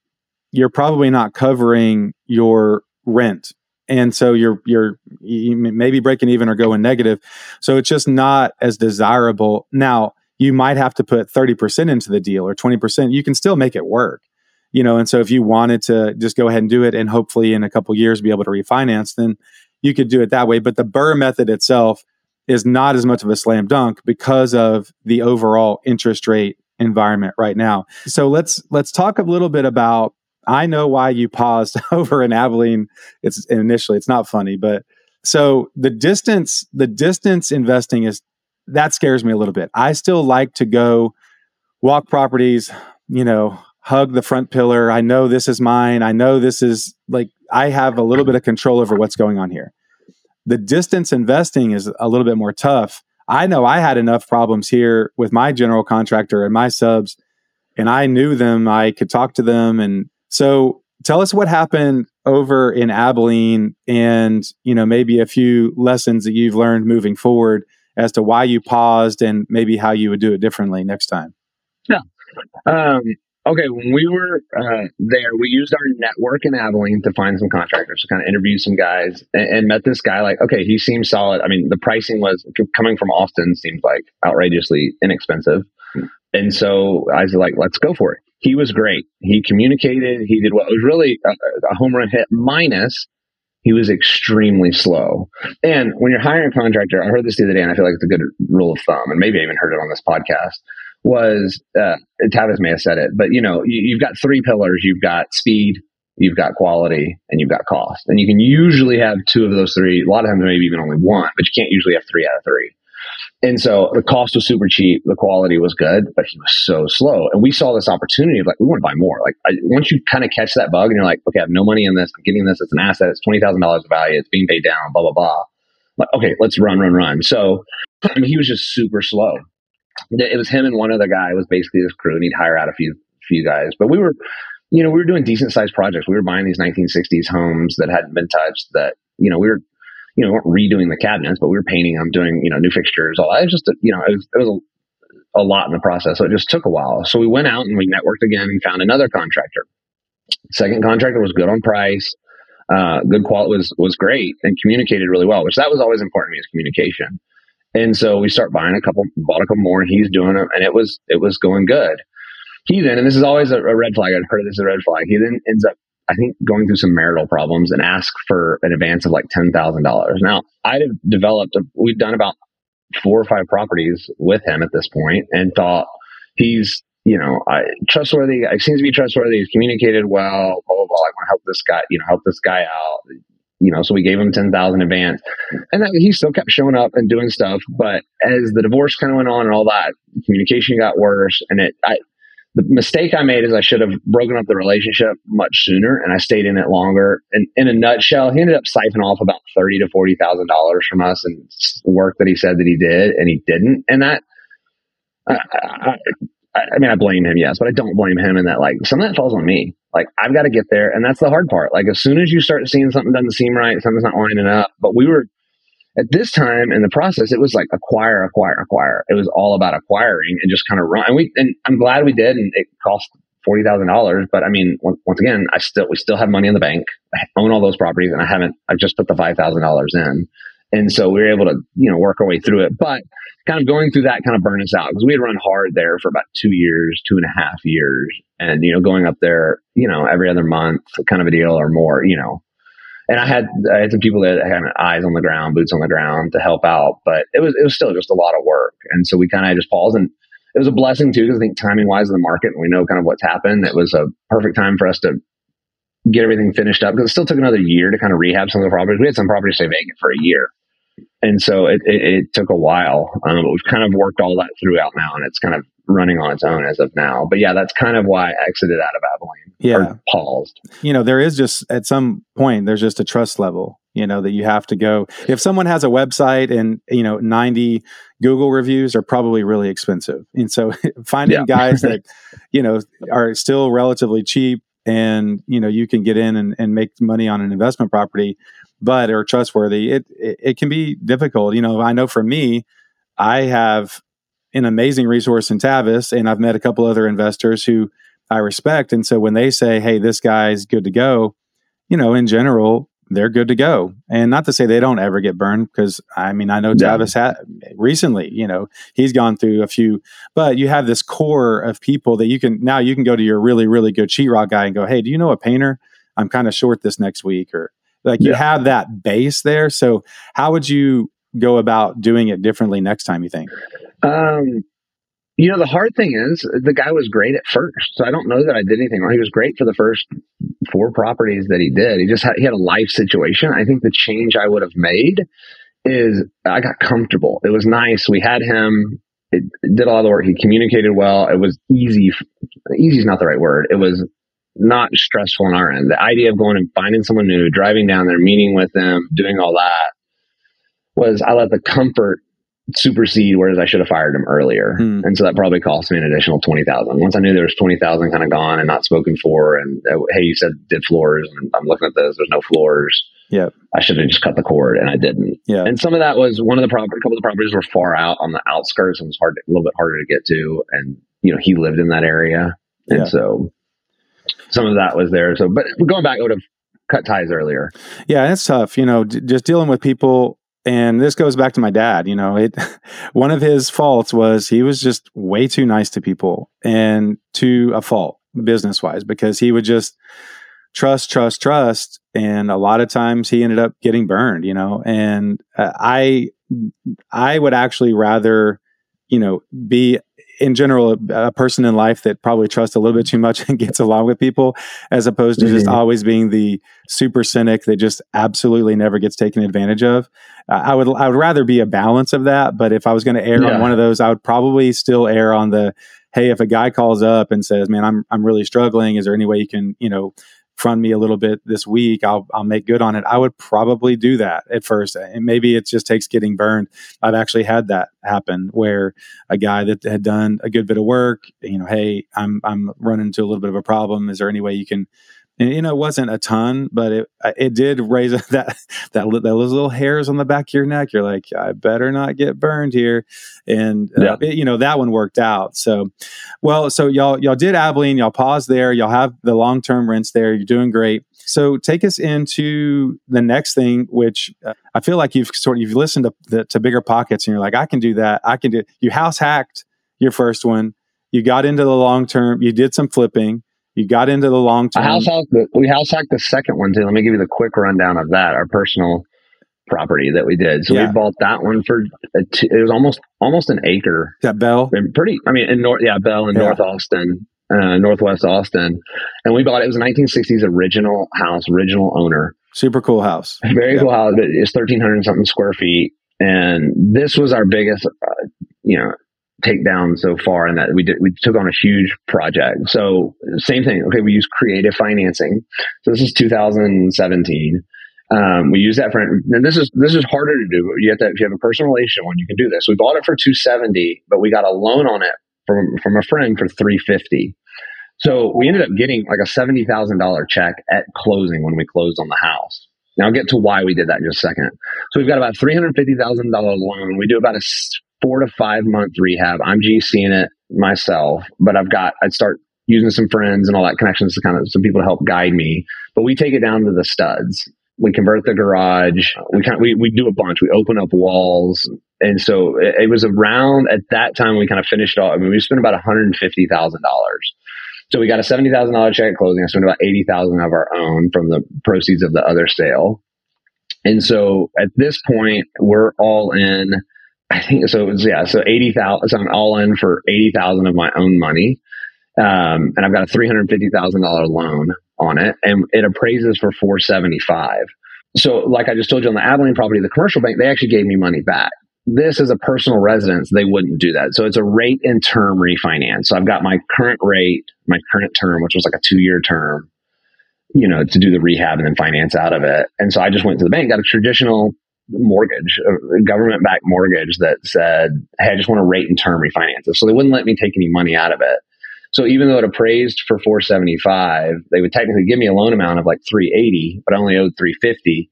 you're probably not covering your rent and so you're you're you maybe breaking even or going negative so it's just not as desirable now you might have to put 30% into the deal or 20%. You can still make it work. You know, and so if you wanted to just go ahead and do it and hopefully in a couple years be able to refinance, then you could do it that way. But the BRRRR method itself is not as much of a slam dunk because of the overall interest rate environment right now. So let's let's talk a little bit about I know why you paused *laughs* over in Abilene. It's initially it's not funny, but so the distance the distance investing is that scares me a little bit. I still like to go walk properties, you know, hug the front pillar. I know this is mine. I know this is like I have a little bit of control over what's going on here. The distance investing is a little bit more tough. I know I had enough problems here with my general contractor and my subs, and I knew them. I could talk to them. And so tell us what happened over in Abilene and, you know, maybe a few lessons that you've learned moving forward as to why you paused and maybe how you would do it differently next time. Yeah. Um, okay. When we were uh, there, we used our network in Abilene to find some contractors, to kind of interview some guys and, and, met this guy. Like, okay, he seems solid. I mean, the pricing was coming from Austin seems like outrageously inexpensive. And so I was like, let's go for it. He was great. He communicated. He did what was really a, a home run hit minus he was extremely slow. And when you're hiring a contractor, I heard this the other day, and I feel like it's a good rule of thumb, and maybe I even heard it on this podcast. Was uh, Tavis may have said it, but you know, you, you've got three pillars. You've got speed, you've got quality, and you've got cost. And you can usually have two of those three. A lot of times, maybe even only one, but you can't usually have three out of three. And so the cost was super cheap, the quality was good, but he was so slow. And we saw this opportunity of like, we want to buy more. Like, I, once you kind of catch that bug and you're like, okay, I have no money in this, I'm getting this, it's an asset, it's $20,000 of value, it's being paid down, blah, blah, blah. Like, okay, let's run, run, run. So I mean, he was just super slow. It was him and one other guy it was basically this crew, and he'd hire out a few few guys. But we were, you know, we were doing decent sized projects. We were buying these 1960s homes that hadn't been touched. That you know, we were you know, weren't redoing the cabinets, but we were painting them, doing, you know, new fixtures, all that. It was just, a, you know, it was, it was a, a, lot in the process. So it just took a while. So we went out and we networked again and found another contractor. Second contractor was good on price. Uh, good quality was, was great and communicated really well, which that was always important to me is communication. And so we start buying a couple, bought a couple more. and He's doing it, and it was it was going good. He then, and this is always a, a red flag. I've heard of this as a red flag. He then ends up I think going through some marital problems and ask for an advance of like ten thousand dollars. Now I'd have developed a, we've done about four or five properties with him at this point and thought he's you know I, trustworthy. He seems to be trustworthy. He's communicated well. Blah blah blah. I want to help this guy. You know, help this guy out. You know, so we gave him ten thousand advance, and that, he still kept showing up and doing stuff. But as the divorce kind of went on and all that, communication got worse, and it I the mistake I made is I should have broken up the relationship much sooner and I stayed in it longer. And in a nutshell, he ended up siphoning off about thirty to forty thousand dollars from us and work that he said that he did and he didn't. And that I, I, I mean, I blame him, yes, but I don't blame him in that. Like some of that falls on me. Like I've got to get there, and that's the hard part. Like as soon as you start seeing something doesn't seem right, something's not lining up. But we were at this time in the process, it was like acquire, acquire, acquire. It was all about acquiring and just kind of run. And we, and I'm glad we did. And it cost forty thousand dollars. But I mean, once again, I still we still have money in the bank. I own all those properties, and I haven't. I've just put the five thousand dollars in, and so we were able to you know work our way through it. But kind of going through that kind of burned us out because we had run hard there for about two years, two and a half years, and you know going up there, you know every other month, kind of a deal or more, you know and I had I had some people that had eyes on the ground, boots on the ground to help out, but it was it was still just a lot of work, and so we kind of just paused, and it was a blessing too because I think timing wise in the market, and we know kind of what's happened. It was a perfect time for us to get everything finished up because it still took another year to kind of rehab some of the properties. We had some properties stay vacant for a year, and so it, it, it took a while, um, but we've kind of worked all that throughout now, and it's kind of running on its own as of now. But yeah, that's kind of why I exited out of Abilene. Yeah, paused. You know, there is just at some point there's just a trust level. You know that you have to go. If someone has a website and you know 90 Google reviews are probably really expensive, and so *laughs* finding yeah. guys that *laughs* you know are still relatively cheap and you know you can get in and, and make money on an investment property but are trustworthy it, it, it can be difficult you know i know for me i have an amazing resource in Tavis, and I've met a couple other investors who I respect. And so when they say, "Hey, this guy's good to go," you know, in general, they're good to go. And not to say they don't ever get burned, because I mean, I know yeah. Tavis had recently. You know, he's gone through a few, but you have this core of people that you can now you can go to your really really good sheetrock guy and go, "Hey, do you know a painter? I'm kind of short this next week," or like yeah. you have that base there. So how would you go about doing it differently next time? You think? Um, you know, the hard thing is the guy was great at first. So I don't know that I did anything wrong. He was great for the first four properties that he did. He just had, he had a life situation. I think the change I would have made is I got comfortable. It was nice. We had him. It, did all the work. He communicated well. It was easy. Easy is not the right word. It was not stressful on our end. The idea of going and finding someone new, driving down there, meeting with them, doing all that was I let the comfort supersede whereas I should have fired him earlier. Hmm. And so that probably cost me an additional 20,000. Once I knew there was 20,000 kind of gone and not spoken for and uh, hey, you said did floors and I'm looking at this, there's no floors. Yeah. I should have just cut the cord and I didn't. Yeah. And some of that was one of the property, a couple of the properties were far out on the outskirts and it was hard, to, a little bit harder to get to. And, you know, he lived in that area. And yeah. so some of that was there. So, but going back, I would have cut ties earlier. Yeah. It's tough, you know, d- just dealing with people and this goes back to my dad you know it *laughs* one of his faults was he was just way too nice to people and to a fault business wise because he would just trust trust trust. And a lot of times he ended up getting burned you know and uh, i i would actually rather you know be in general a, a, person in life that probably trusts a little bit too much *laughs* and gets along with people as opposed to mm-hmm. just always being the super cynic that just absolutely never gets taken advantage of uh, i would i would rather be a balance of that but if i was going to err yeah. on one of those i would probably still err on the hey if a guy calls up and says man i'm i'm really struggling is there any way you can you know fund me a little bit this week, I'll I'll make good on it. I would probably do that at first, and maybe it just takes getting burned. I've actually had that happen where a guy that had done a good bit of work, you know, hey, I'm I'm running into a little bit of a problem. Is there any way you can and you know, it wasn't a ton, but it uh, it did raise *laughs* that that those little hairs on the back of your neck. You're like, I better not get burned here, and uh, it, you know that one worked out. So, well, so y'all y'all did Abilene, y'all paused there, y'all have the long term rents there. You're doing great. So take us into the next thing, which uh, I feel like you've sort of you've listened to the, to bigger pockets, and you're like, I can do that. I can do. You house hacked your first one. You got into the long term. You did some flipping you got into the long term. House hacked the, we house hacked the second one too. Let me give you the quick rundown of that. Our personal property that we did. So yeah. we bought that one for it was almost almost an acre. That Bell, and pretty. I mean, in North, yeah, Bell in yeah. North Austin, uh, Northwest Austin, and we bought it. It was a 1960s original house, original owner. Super cool house. *laughs* Very yeah. cool house. It's 1,300 something square feet, and this was our biggest. Uh, you know, take down so far and that we did we took on a huge project. So same thing. Okay we use creative financing. So this is 2017 um, we use that for and this is this is harder to do. But you have to if you have a personal relationship one you can do this. We bought it for 270 but we got a loan on it from from a friend for 350 so we ended up getting like a $70,000 check at closing when we closed on the house. Now I'll get to why we did that in just a second. So we've got about $350,000 loan. We do about a four to five month rehab. I'm GCing it myself, but I've got, I'd start using some friends and all that connections to kind of some people to help guide me. But we take it down to the studs. We convert the garage. We kind of, we, we do a bunch. We open up walls. And so it, it was around at that time we kind of finished all. I mean, we spent about $150,000 so we got a seventy thousand dollar check at closing. I spent about eighty thousand of our own from the proceeds of the other sale. And so at this point, we're all in. I think so. It was, yeah, so eighty thousand. So I'm all in for eighty thousand of my own money, um, and I've got a three hundred fifty thousand dollar loan on it, and it appraises for four seventy five. So, like I just told you on the Abilene property, the commercial bank they actually gave me money back this is a personal residence, they wouldn't do that. So it's a rate and term refinance. So I've got my current rate, my current term, which was like a two year term, you know, to do the rehab and then finance out of it. And so I just went to the bank, got a traditional mortgage, a government backed mortgage that said, Hey, I just want to rate and term refinance it. So they wouldn't let me take any money out of it. So even though it appraised for 475, they would technically give me a loan amount of like 380, but I only owed 350.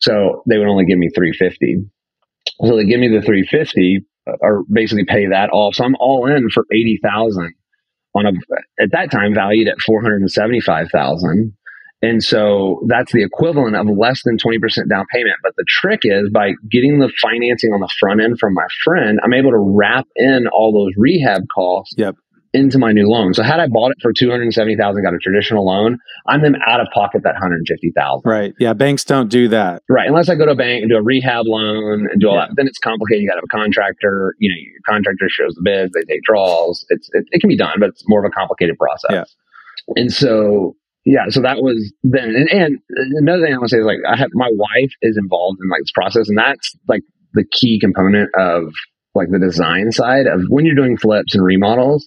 So they would only give me 350. So they give me the 350 uh, or basically pay that off. So I'm all in for 80,000 on a, at that time valued at 475,000. And so that's the equivalent of less than 20% down payment. But the trick is by getting the financing on the front end from my friend, I'm able to wrap in all those rehab costs yep into my new loan. So had I bought it for 270,000, got a traditional loan, I'm then out of pocket that 150,000. Right. Yeah. Banks don't do that. Right. Unless I go to a bank and do a rehab loan and do all yeah. that. Then it's complicated. You got to have a contractor, you know, your contractor shows the bids, they take draws. It's, it, it can be done, but it's more of a complicated process. Yeah. And so, yeah, so that was then. And, and another thing I want to say is like, I have, my wife is involved in like this process and that's like the key component of like the design side of when you're doing flips and remodels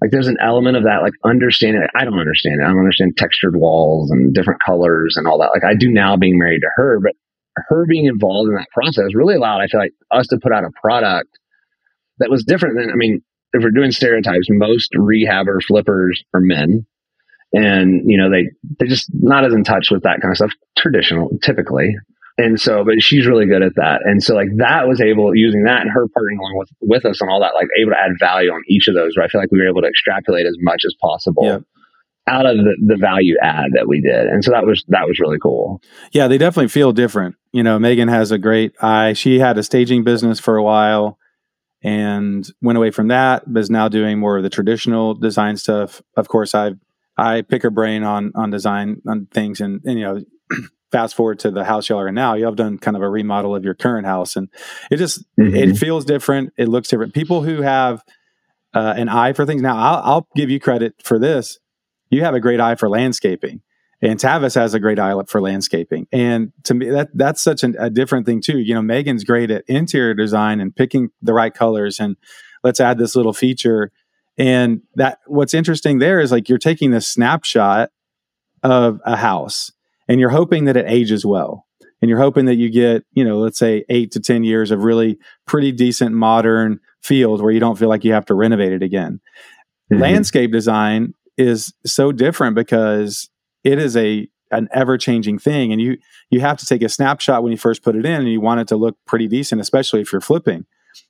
like there's an element of that, like understanding. I don't understand it. I don't understand textured walls and different colors and all that. Like I do now being married to her, but her being involved in that process really allowed, I feel like, us to put out a product that was different than, I mean, if we're doing stereotypes, most rehabber flippers are men. And, you know, they, they're just not as in touch with that kind of stuff, traditional, typically. And so, but she's really good at that. And so like that was able using that and her partnering along with, with us on all that, like able to add value on each of those where I feel like we were able to extrapolate as much as possible. Yeah. Out of the, the value add that we did. And so that was that was really cool. Yeah, they definitely feel different. You know, Meagan has a great eye. She had a staging business for a while and went away from that, but is now doing more of the traditional design stuff. Of course, I I pick her brain on on design on things and, and you know *clears throat* fast forward to the house y'all are in now, you have done kind of a remodel of your current house, and it just mm-hmm. it feels different. It looks different. People who have uh, an eye for things now, I'll, I'll, give you credit for this. You have a great eye for landscaping, and Tavis has a great eye for landscaping. And to me, that that's such an, a different thing too. You know, Meagan's great at interior design and picking the right colors, and let's add this little feature. And that what's interesting there is like you're taking this snapshot of a house and you're hoping that it ages well. And you're hoping that you get you know let's say eight to ten years of really pretty decent modern field where you don't feel like you have to renovate it again. Mm-hmm. landscape design is so different because it is a an ever changing thing and you you have to take a snapshot when you first put it in and you want it to look pretty decent especially if you're flipping.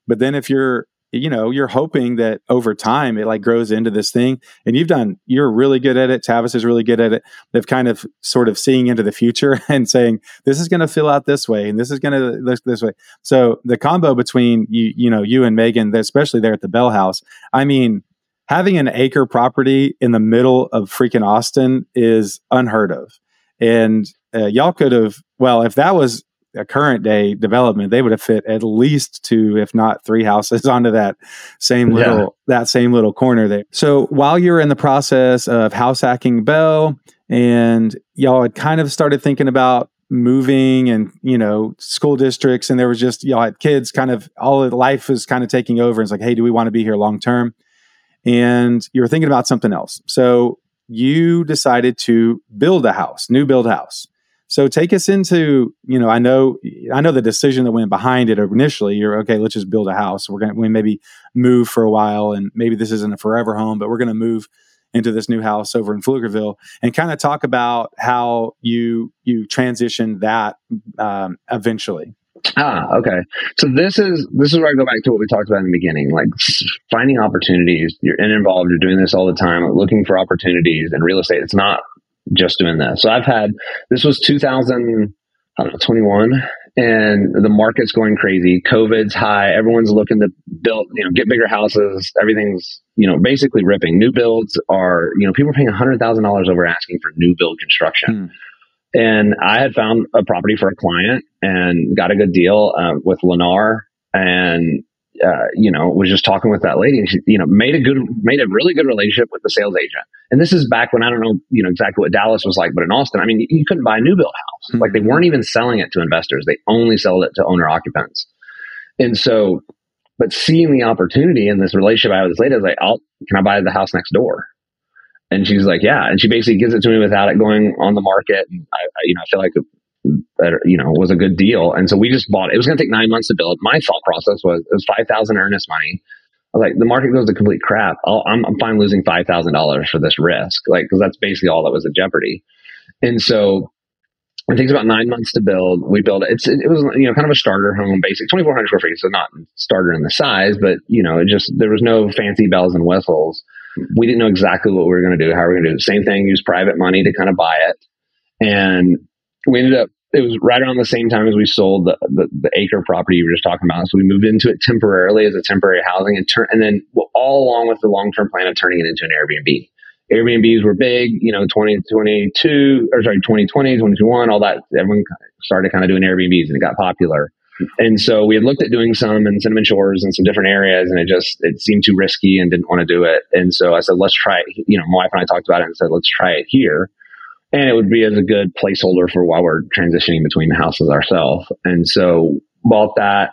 But then if you're you know you're hoping that over time it like grows into this thing and you've done you're really good at it tavis is really good at it they've kind of sort of seeing into the future *laughs* and saying this is going to fill out this way and this is going to look this way. So the combo between you you know you and meagan especially there at the bell house i mean having an acre property in the middle of freaking austin is unheard of and uh, y'all could have well if that was a current day development, they would have fit at least two, if not three houses *laughs* onto that same little yeah. that same little corner there. So while you're in the process of house hacking Bell and y'all had kind of started thinking about moving and you know school districts and there was just know had kids kind of all of life was kind of taking over and it's like hey do we want to be here long term and you were thinking about something else so you decided to build a house new build house so take us into you know i know i know the decision that went behind it initially you're okay let's just build a house we're to we maybe move for a while and maybe this isn't a forever home but we're to move into this new house over in Pflugerville and kind of talk about how you you transitioned that um, eventually. Ah, okay. So this is this is where I go back to what we talked about in the beginning, like finding opportunities. You're in involved. You're doing this all the time, looking for opportunities in real estate. It's not just doing that. So I've had this was 2000, I don't know, 21 and the market's going crazy. COVID's high. Everyone's looking to build, you know, get bigger houses. Everything's, you know, basically ripping. New builds are, you know, people are paying $100,000 over asking for new build construction. Hmm. And I had found a property for a client and got a good deal uh, with Lennar and uh, you know, was just talking with that lady and she, you know, made a good, made a really good relationship with the sales agent. And this is back when I don't know, you know, exactly what Dallas was like, but in Austin, I mean, you couldn't buy a new build house. Mm-hmm. Like they weren't even selling it to investors. They only sold it to owner occupants. And so, but seeing the opportunity in this relationship I had with this lady, I was like, I'll, can I buy the house next door? And she's like, yeah. And she basically gives it to me without it going on the market. And I, I you know, I feel like that you know was a good deal. And so we just bought it. It was going to take nine months to build. My thought process was it was five thousand earnest money. I was like, the market goes to complete crap. i am I'm fine losing five thousand dollars for this risk, like because that's basically all that was at jeopardy. And so it takes about nine months to build. We built it. It's it, was you know kind of a starter home, basic 2,400 square feet, so not starter in the size, but you know it just there was no fancy bells and whistles. We didn't know exactly what we were going to do, how we were going to do it. Same thing, use private money to kind of buy it, and we ended up it was right around the same time as we sold the, the, the, acre property you were just talking about. So we moved into it temporarily as a temporary housing and turn, and then all along with the long term plan of turning it into an Airbnb. Airbnbs were big, you know, 2022 or sorry, 2020, 2021, all that. Everyone started kind of doing Airbnbs and it got popular. And so we had looked at doing some in Cinnamon Shores and some different areas, and it just it seemed too risky and didn't want to do it. And so I said, let's try it. You know, my wife and I talked about it and said, let's try it here and it would be as a good placeholder for while we're transitioning between the houses ourselves. And so bought that,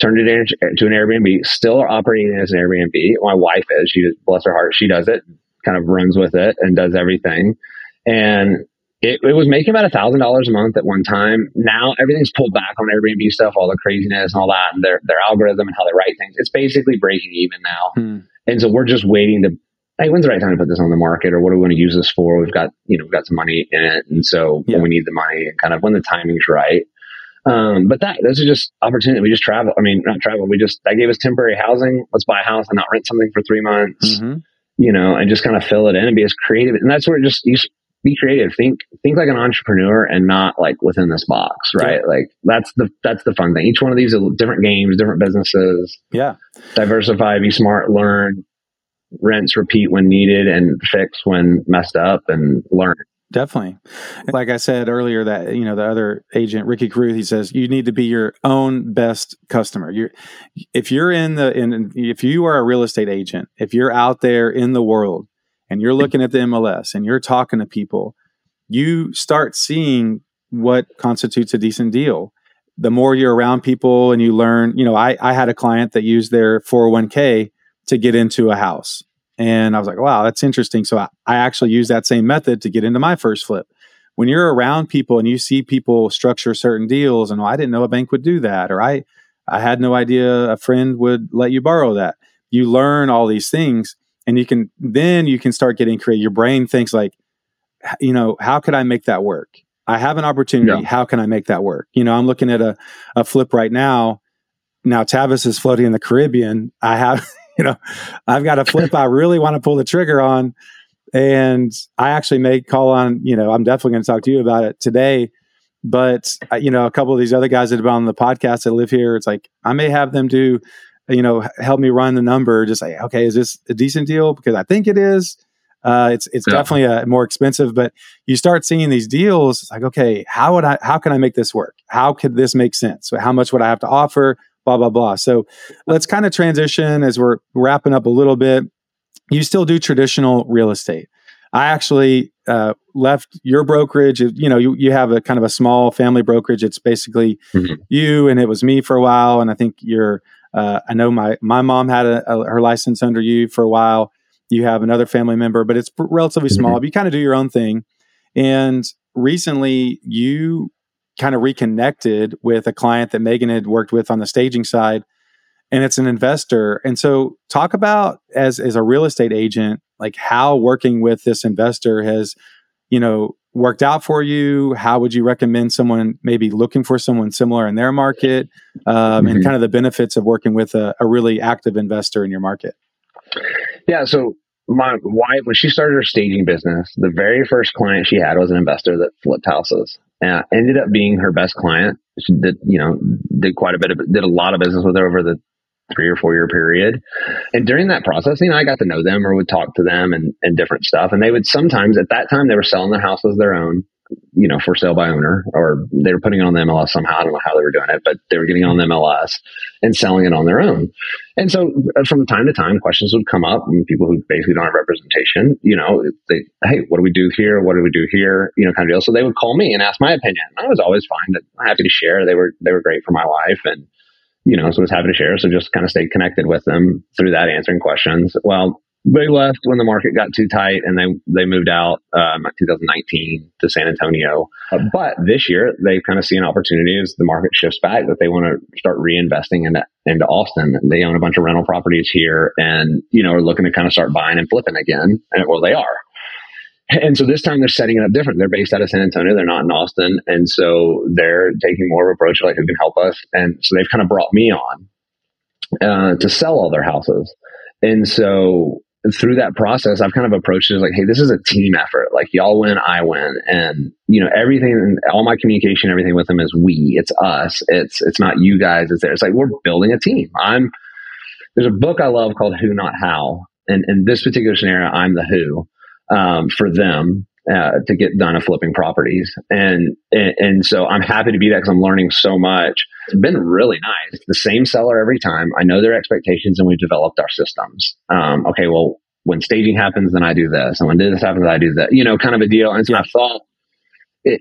turned it into an Airbnb, still operating as an Airbnb. My wife is, she, bless her heart, she does it, kind of runs with it and does everything. And it, it was making about a thousand dollars a month at one time. Now everything's pulled back on Airbnb stuff, all the craziness and all that, and their their algorithm and how they write things. It's basically breaking even now. Hmm. And so we're just waiting to hey, when's the right time to put this on the market or what do we want to use this for? We've got, you know, we've got some money in it. And so yeah. when we need the money and kind of when the timing's right. Um, but that, those are just opportunity. We just travel. I mean, not travel. We just, that gave us temporary housing. Let's buy a house and not rent something for three months, mm-hmm. you know, and just kind of fill it in and be as creative. And that's where just, you be creative. Think, think like an entrepreneur and not like within this box, right? Yeah. Like that's the, that's the fun thing. Each one of these are different games, different businesses. Yeah. Diversify, be smart, learn, rinse, repeat when needed, and fix when messed up, and learn. Definitely. Like I said earlier, that you know the other agent, Ricky Carruth, he says you need to be your own best customer. You're if you're in the in if you are a real estate agent, if you're out there in the world and you're looking at the MLS and you're talking to people, you start seeing what constitutes a decent deal. The more you're around people and you learn, you know, I, I had a client that used their 401k to get into a house. And I was like, wow, that's interesting. So I, I actually used that same method to get into my first flip. When you're around people and you see people structure certain deals, and well, I didn't know a bank would do that, or I, I had no idea a friend would let you borrow that. You learn all these things, and you can then you can start getting creative. Your brain thinks like, you know, how could I make that work? I have an opportunity. Yeah. How can I make that work? You know, I'm looking at a, a flip right now. Now Tavis is floating in the Caribbean. I have *laughs* you know, I've got a flip I really want to pull the trigger on. And I actually may call on, you know, I'm definitely going to talk to you about it today. But, uh, you know, a couple of these other guys that have been on the podcast that live here, it's like I may have them do, you know, help me run the number, just say, okay, is this a decent deal? Because I think it is. Uh, it's it's yeah. definitely a, more expensive, but you start seeing these deals. It's like, okay, how would I? How can I make this work? How could this make sense? So how much would I have to offer? Blah blah blah. So let's kind of transition as we're wrapping up a little bit. You still do traditional real estate. I actually uh, left your brokerage. You know, you, you have a kind of a small family brokerage. It's basically mm-hmm. you and it was me for a while. And I think you're, uh, I know my, my mom had a, a, her license under you for a while. You have another family member, but it's relatively mm-hmm. small. But you kind of do your own thing. And recently you kind of reconnected with a client that Meagan had worked with on the staging side and it's an investor. And so talk about as as a real estate agent, like how working with this investor has, you know, worked out for you. How would you recommend someone maybe looking for someone similar in their market, um, mm-hmm. and kind of the benefits of working with a, a really active investor in your market? Yeah. So my wife, when she started her staging business, the very first client she had was an investor that flipped houses. Uh, ended up being her best client. She did, you know, did quite a bit of, did a lot of business with her over the three or four year period. And during that process, you know, I got to know them or would talk to them and, and different stuff. And they would sometimes at that time they were selling their house as their own, you know, for sale by owner, or they were putting it on the MLS somehow. I don't know how they were doing it, but they were getting on the MLS and selling it on their own. And so uh, from time to time, questions would come up and people who basically don't have representation, you know, they, hey, what do we do here? What do we do here? You know, kind of deal. So they would call me and ask my opinion. I was always fine, happy to share. They were, they were great for my wife and, you know, so I was happy to share. So just kind of stayed connected with them through that, answering questions. Well, they left when the market got too tight and they, they moved out um, 2019 to San Antonio. Uh, but this year they've kind of see an opportunity as the market shifts back that they want to start reinvesting into, into Austin. They own a bunch of rental properties here and, you know, are looking to kind of start buying and flipping again. And well, they are. And so this time they're setting it up different. They're based out of San Antonio. They're not in Austin. And so they're taking more of a approach like who can help us. And so they've kind of brought me on uh, to sell all their houses. And so through that process, I've kind of approached it as like, hey, this is a team effort. Like y'all win, I win. And you know, everything all my communication, everything with them is we. It's us. It's it's not you guys, it's there. It's like we're building a team. I'm there's a book I love called Who Not How. And in this particular scenario, I'm the who um, for them uh, to get done of flipping properties. And, and, and so I'm happy to be that because I'm learning so much. It's been really nice. It's the same seller every time. I know their expectations and we've developed our systems. Um, okay, well, when staging happens, then I do this. And when this happens, I do that, you know, kind of a deal. And so. I thought it,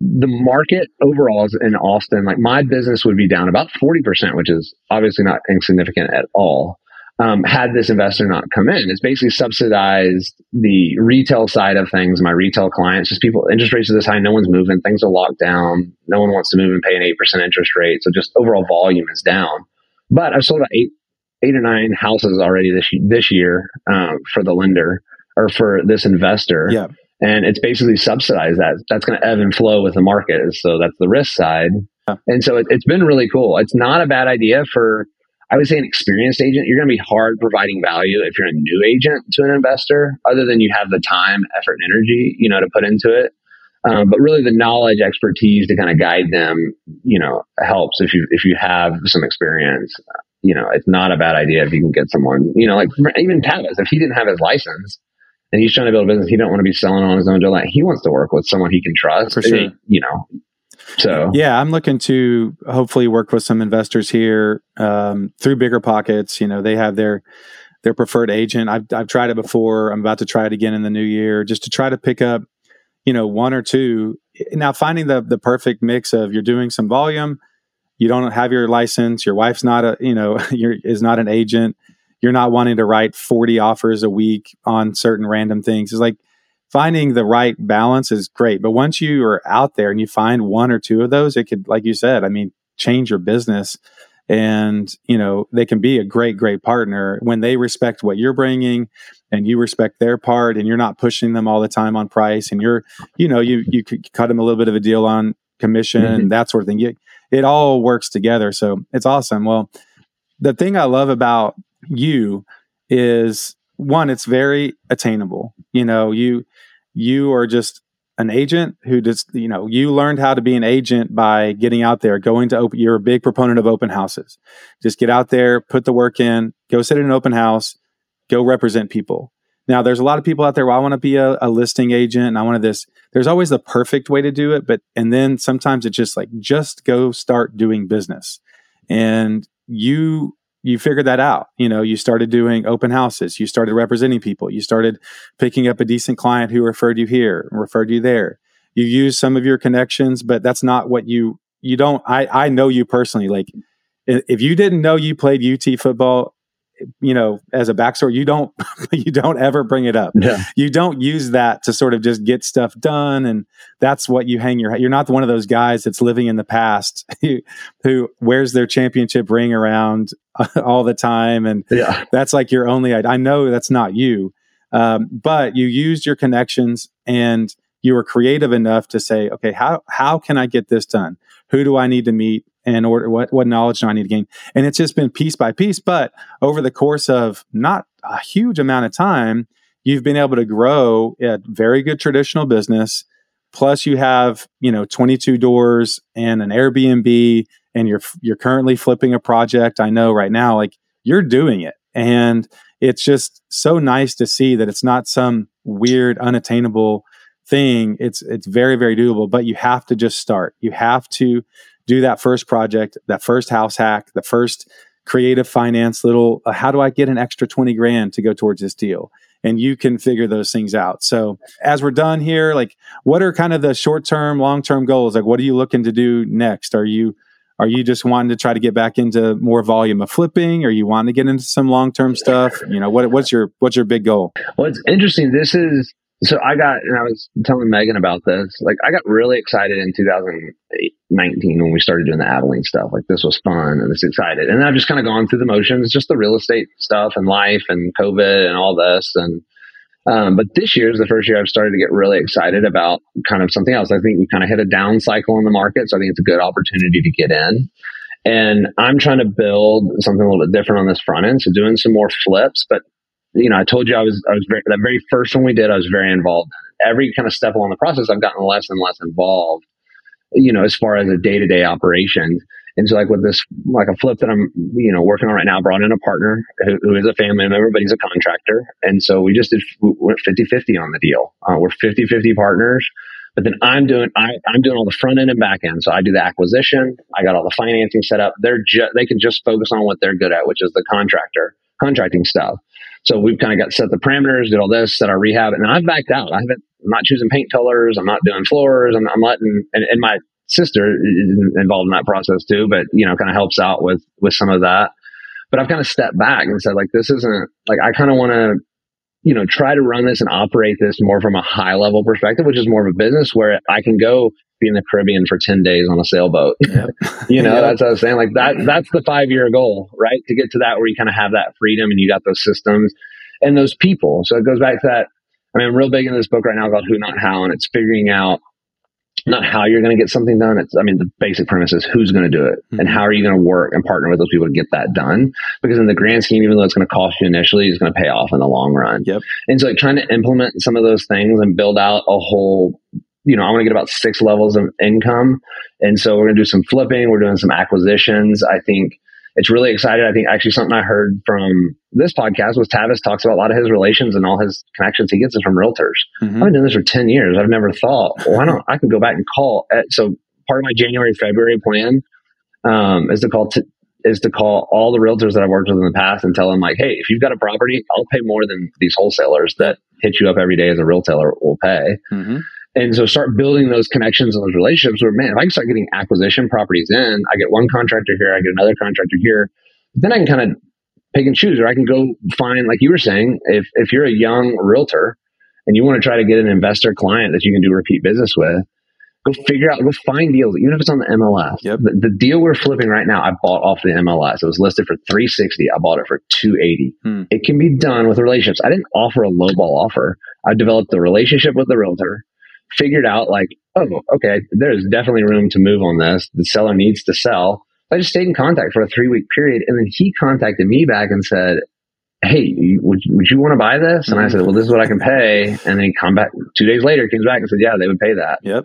the market overall is in Austin, like my business would be down about 40%, which is obviously not insignificant at all um, had this investor not come in. It's basically subsidized the retail side of things. My retail clients, just people, interest rates are this high, no one's moving, things are locked down, no one wants to move and pay an eight percent interest rate, so just overall volume is down. But I've sold eight, eight or nine houses already this this year um, for the lender or for this investor. Yeah. And it's basically subsidized that. That's going to ebb and flow with the market. So that's the risk side. Yeah. And so it, it's been really cool. It's not a bad idea for I would say an experienced agent, you're going to be hard providing value if you're a new agent to an investor, other than you have the time, effort, and energy, you know, to put into it. Um, but really, the knowledge, expertise to kind of guide them, you know, helps if you if you have some experience. You know, it's not a bad idea if you can get someone, you know, like even Tavis, if he didn't have his license and he's trying to build a business, he don't want to be selling on his own. That he wants to work with someone he can trust. For sure. you know, so yeah, I'm looking to hopefully work with some investors here um, through Bigger Pockets. You know, they have their their preferred agent. I've I've tried it before. I'm about to try it again in the new year, just to try to pick up, you know, one or two. Now, finding the the perfect mix of you're doing some volume, you don't have your license, your wife's not a you know *laughs* you're, is not an agent, you're not wanting to write 40 offers a week on certain random things. It's like finding the right balance is great. But once you are out there and you find one or two of those, it could, like you said, I mean, change your business. And, you know, they can be a great, great partner when they respect what you're bringing and you respect their part and you're not pushing them all the time on price and you're, you know, you, you could cut them a little bit of a deal on commission mm-hmm. and that sort of thing. You, it all works together. So it's awesome. Well, the thing I love about you is one, it's very attainable. You know, you you are just an agent who just you know you learned how to be an agent by getting out there going to open you're a big proponent of open houses. Just get out there put the work in go sit in an open house go represent people. Now there's a lot of people out there well, i want to be a, a listing agent and i want to this there's always the perfect way to do it but and then sometimes it's just like just go start doing business. And you you figured that out. You know, you started doing open houses, you started representing people, you started picking up a decent client who referred you here, referred you there. You use some of your connections, but that's not what you you don't I I know you personally like if you didn't know you played UT football, you know, as a backstory, you don't *laughs* you don't ever bring it up. Yeah. You don't use that to sort of just get stuff done, and that's what you hang your. You're not one of those guys that's living in the past *laughs* who, who wears their championship ring around *laughs* all the time, and Yeah. that's like your only. I know that's not you, um, but you used your connections and you were creative enough to say, okay, how how can I get this done? Who do I need to meet? And order what what knowledge do I need to gain? And it's just been piece by piece. But over the course of not a huge amount of time, you've been able to grow a very good traditional business. Plus, you have you know 22 doors and an Airbnb, and you're you're currently flipping a project. I know right now, like you're doing it, and it's just so nice to see that it's not some weird, unattainable thing. It's it's very very doable, but you have to just start. You have to do that first project, that first house hack, the first creative finance little uh, how do I get an extra 20 grand to go towards this deal? And you can figure those things out. So, as we're done here, like what are kind of the short-term, long-term goals? Like what are you looking to do next? Are you are you just wanting to try to get back into more volume of flipping? Are you wanting to get into some long-term stuff? You know, what what's your what's your big goal? Well, it's interesting. This is so I got, and I was telling Meagan about this. Like, I got really excited in 2019 when we started doing the Abilene stuff. Like, this was fun and this excited. And I've just kind of gone through the motions, just the real estate stuff and life and COVID and all this. And, um, but this year is the first year I've started to get really excited about kind of something else. I think we kind of hit a down cycle in the market. So I think it's a good opportunity to get in. And I'm trying to build something a little bit different on this front end. So doing some more flips, but you know, I told you I was, I was very, that very first one we did, I was very involved. Every kind of step along the process, I've gotten less and less involved, you know, as far as a day to day operation. And so like with this, like a flip that I'm, you know, working on right now, brought in a partner who, who is a family member, but he's a contractor. And so we just did, we went 50 50 on the deal. Uh, we're 50 50 partners. But then I'm doing I, I'm doing all the front end and back end. So I do the acquisition. I got all the financing set up. They're just they can just focus on what they're good at, which is the contractor contracting stuff. So we've kind of got set the parameters, did all this, set our rehab, and then I've backed out. I haven't. I'm not choosing paint colors. I'm not doing floors. I'm, I'm letting and, and my sister is involved in that process too, but you know, kind of helps out with with some of that. But I've kind of stepped back and said, like, this isn't like I kind of want to you know, try to run this and operate this more from a high level perspective, which is more of a business where I can go be in the Caribbean for 10 days on a sailboat. Yep. *laughs* you know, Yep. that's what I was saying. Like that, that's the five year goal, right? To get to that where you kind of have that freedom and you got those systems and those people. So it goes back to that. I mean, I'm real big in this book right now called Who Not How, and it's figuring out not how you're going to get something done. It's, I mean, the basic premise is who's going to do it mm-hmm. and how are you going to work and partner with those people to get that done? Because in the grand scheme, even though it's going to cost you initially, it's going to pay off in the long run. Yep. And so like trying to implement some of those things and build out a whole, you know, I want to get about six levels of income. And so we're going to do some flipping. We're doing some acquisitions. I think it's really exciting. I think actually something I heard from this podcast was Tavis talks about a lot of his relations and all his connections he gets is from realtors. Mhm. I've been doing this for 10 years. I've never thought, well, why don't I can go back and call. So part of my January, February plan um, is to call t- is to call all the realtors that I've worked with in the past and tell them like, hey, if you've got a property, I'll pay more than these wholesalers that hit you up every day as a realtor will pay. Mhm. And so start building those connections and those relationships where, man, if I can start getting acquisition properties in, I get one contractor here, I get another contractor here, then I can kind of pick and choose, or I can go find, like you were saying, if, if you're a young realtor and you want to try to get an investor client that you can do repeat business with, go figure out, go find deals, even if it's on the MLS. Yep. The, the deal we're flipping right now, I bought off the MLS. It was listed for 360. I bought it for 280. Hmm. It can be done with relationships. I didn't offer a lowball offer. I developed the relationship with the realtor, figured out like, oh, okay, there's definitely room to move on this. The seller needs to sell. I just stayed in contact for a three week period. And then he contacted me back and said, Hey, would, would you want to buy this? And I said, well, this is what I can pay. And then he come back two days later, comes back and said, yeah, they would pay that Yep.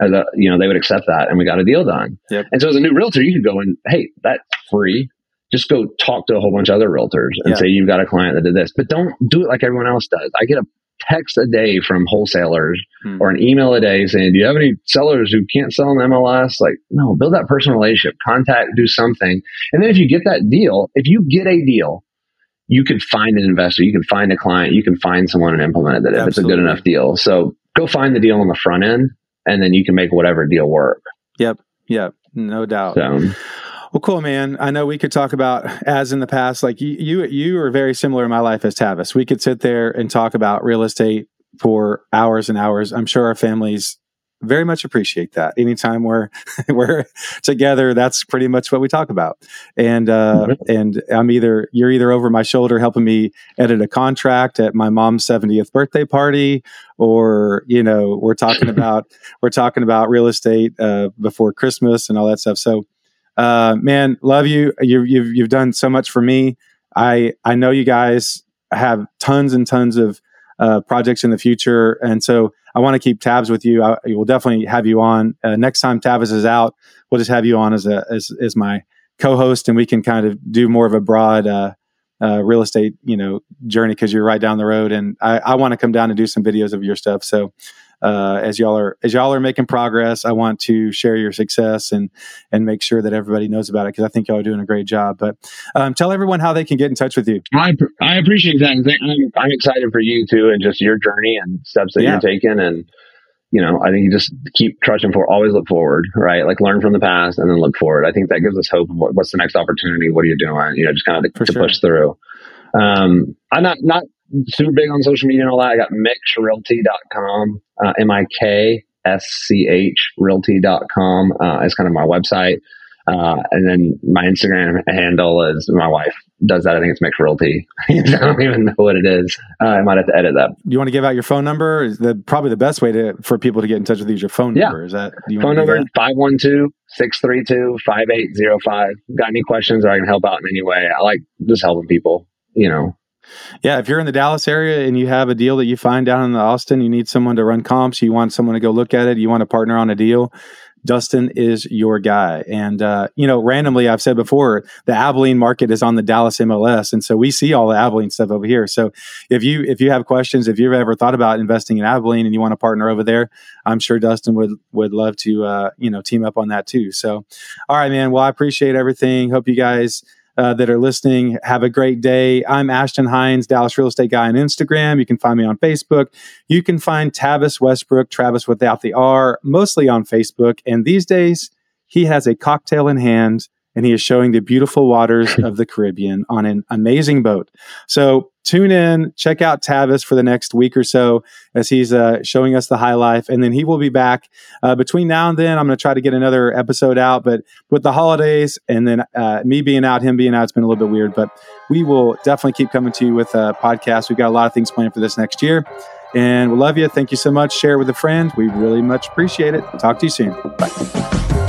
as a, you know, they would accept that and we got a deal done. Yep. And so as a new realtor, you could go and, hey, that's free. Just go talk to a whole bunch of other realtors and Yeah. say you've got a client that did this, but don't do it like everyone else does. I get a text a day from wholesalers hmm. or an email a day saying, Do you have any sellers who can't sell in MLS? Like, no, build that personal relationship, contact, do something. And then if you get that deal, if you get a deal, you can find an investor, you can find a client, you can find someone and implement it if Absolutely. it's a good enough deal. So go find the deal on the front end and then you can make whatever deal work. Yep. Yep. No doubt. So, well, cool, man. I know we could talk about as in the past, like you, you, you are very similar in my life as Tavis. We could sit there and talk about real estate for hours and hours. I'm sure our families very much appreciate that. Anytime we're *laughs* we're together, that's pretty much what we talk about. And uh, mm-hmm. and I'm either you're either over my shoulder helping me edit a contract at my mom's 70th birthday party, or you know we're talking about we're talking about real estate uh, before Christmas and all that stuff. So, uh, man, love you. You've, You've you've done so much for me. I I know you guys have tons and tons of uh, projects in the future. And so I want to keep tabs with you. I will definitely have you on uh, next time Tavis is out. We'll just have you on as a as, as my co-host, and we can kind of do more of a broad uh, uh, real estate you know journey because you're right down the road. And I, I want to come down and do some videos of your stuff. So uh, as y'all are as y'all are making progress. I want to share your success and and make sure that everybody knows about it because I think y'all are doing a great job. But um, tell everyone how they can get in touch with you. I I appreciate that. I'm, I'm excited for you too and just your journey and steps that yeah. you're taking and you know, I think you just keep trudging forward. always look forward, right? Like learn from the past and then look forward. I think that gives us hope of what, what's the next opportunity? What are you doing? You know, just kind of to, to sure. push through. Um, I'm not, not super big on social media and all that. I got mikschrealty.com, uh, M I K S C H realty.com uh, is kind of my website. Uh, and then my Instagram handle is my wife does that. I think it's Miksch Realty. *laughs* I don't even know what it is. Uh, I might have to edit that. Do you want to give out your phone number? Is the probably the best way to for people to get in touch with you is your phone yeah. number. Is that phone number 512-632-5805. Got any questions or I can help out in any way? I like just helping people, you know, yeah, if you're in the Dallas area and you have a deal that you find down in the Austin, you need someone to run comps, you want someone to go look at it, you want to partner on a deal, Dustin is your guy. And, uh, you know, randomly, I've said before, the Abilene market is on the Dallas MLS. And so we see all the Abilene stuff over here. So if you, if you have questions, if you've ever thought about investing in Abilene and you want to partner over there, I'm sure Dustin would, would love to, uh, you know, team up on that too. So, all right, man. Well, I appreciate everything. Hope you guys, uh, that are listening. Have a great day. I'm Ashton Hines, Dallas Real Estate Guy on Instagram. You can find me on Facebook. You can find Tavis Westbrook, Travis without the R, mostly on Facebook. And these days, he has a cocktail in hand and he is showing the beautiful waters *laughs* of the Caribbean on an amazing boat. So tune in, check out Tavis for the next week or so as he's uh, showing us the high life. And then he will be back uh, between now and then. I'm going to try to get another episode out, but with the holidays and then uh, me being out, him being out, it's been a little bit weird, but we will definitely keep coming to you with a podcast. We've got a lot of things planned for this next year. And we love you. Thank you so much. Share with a friend. We really much appreciate it. Talk to you soon. Bye.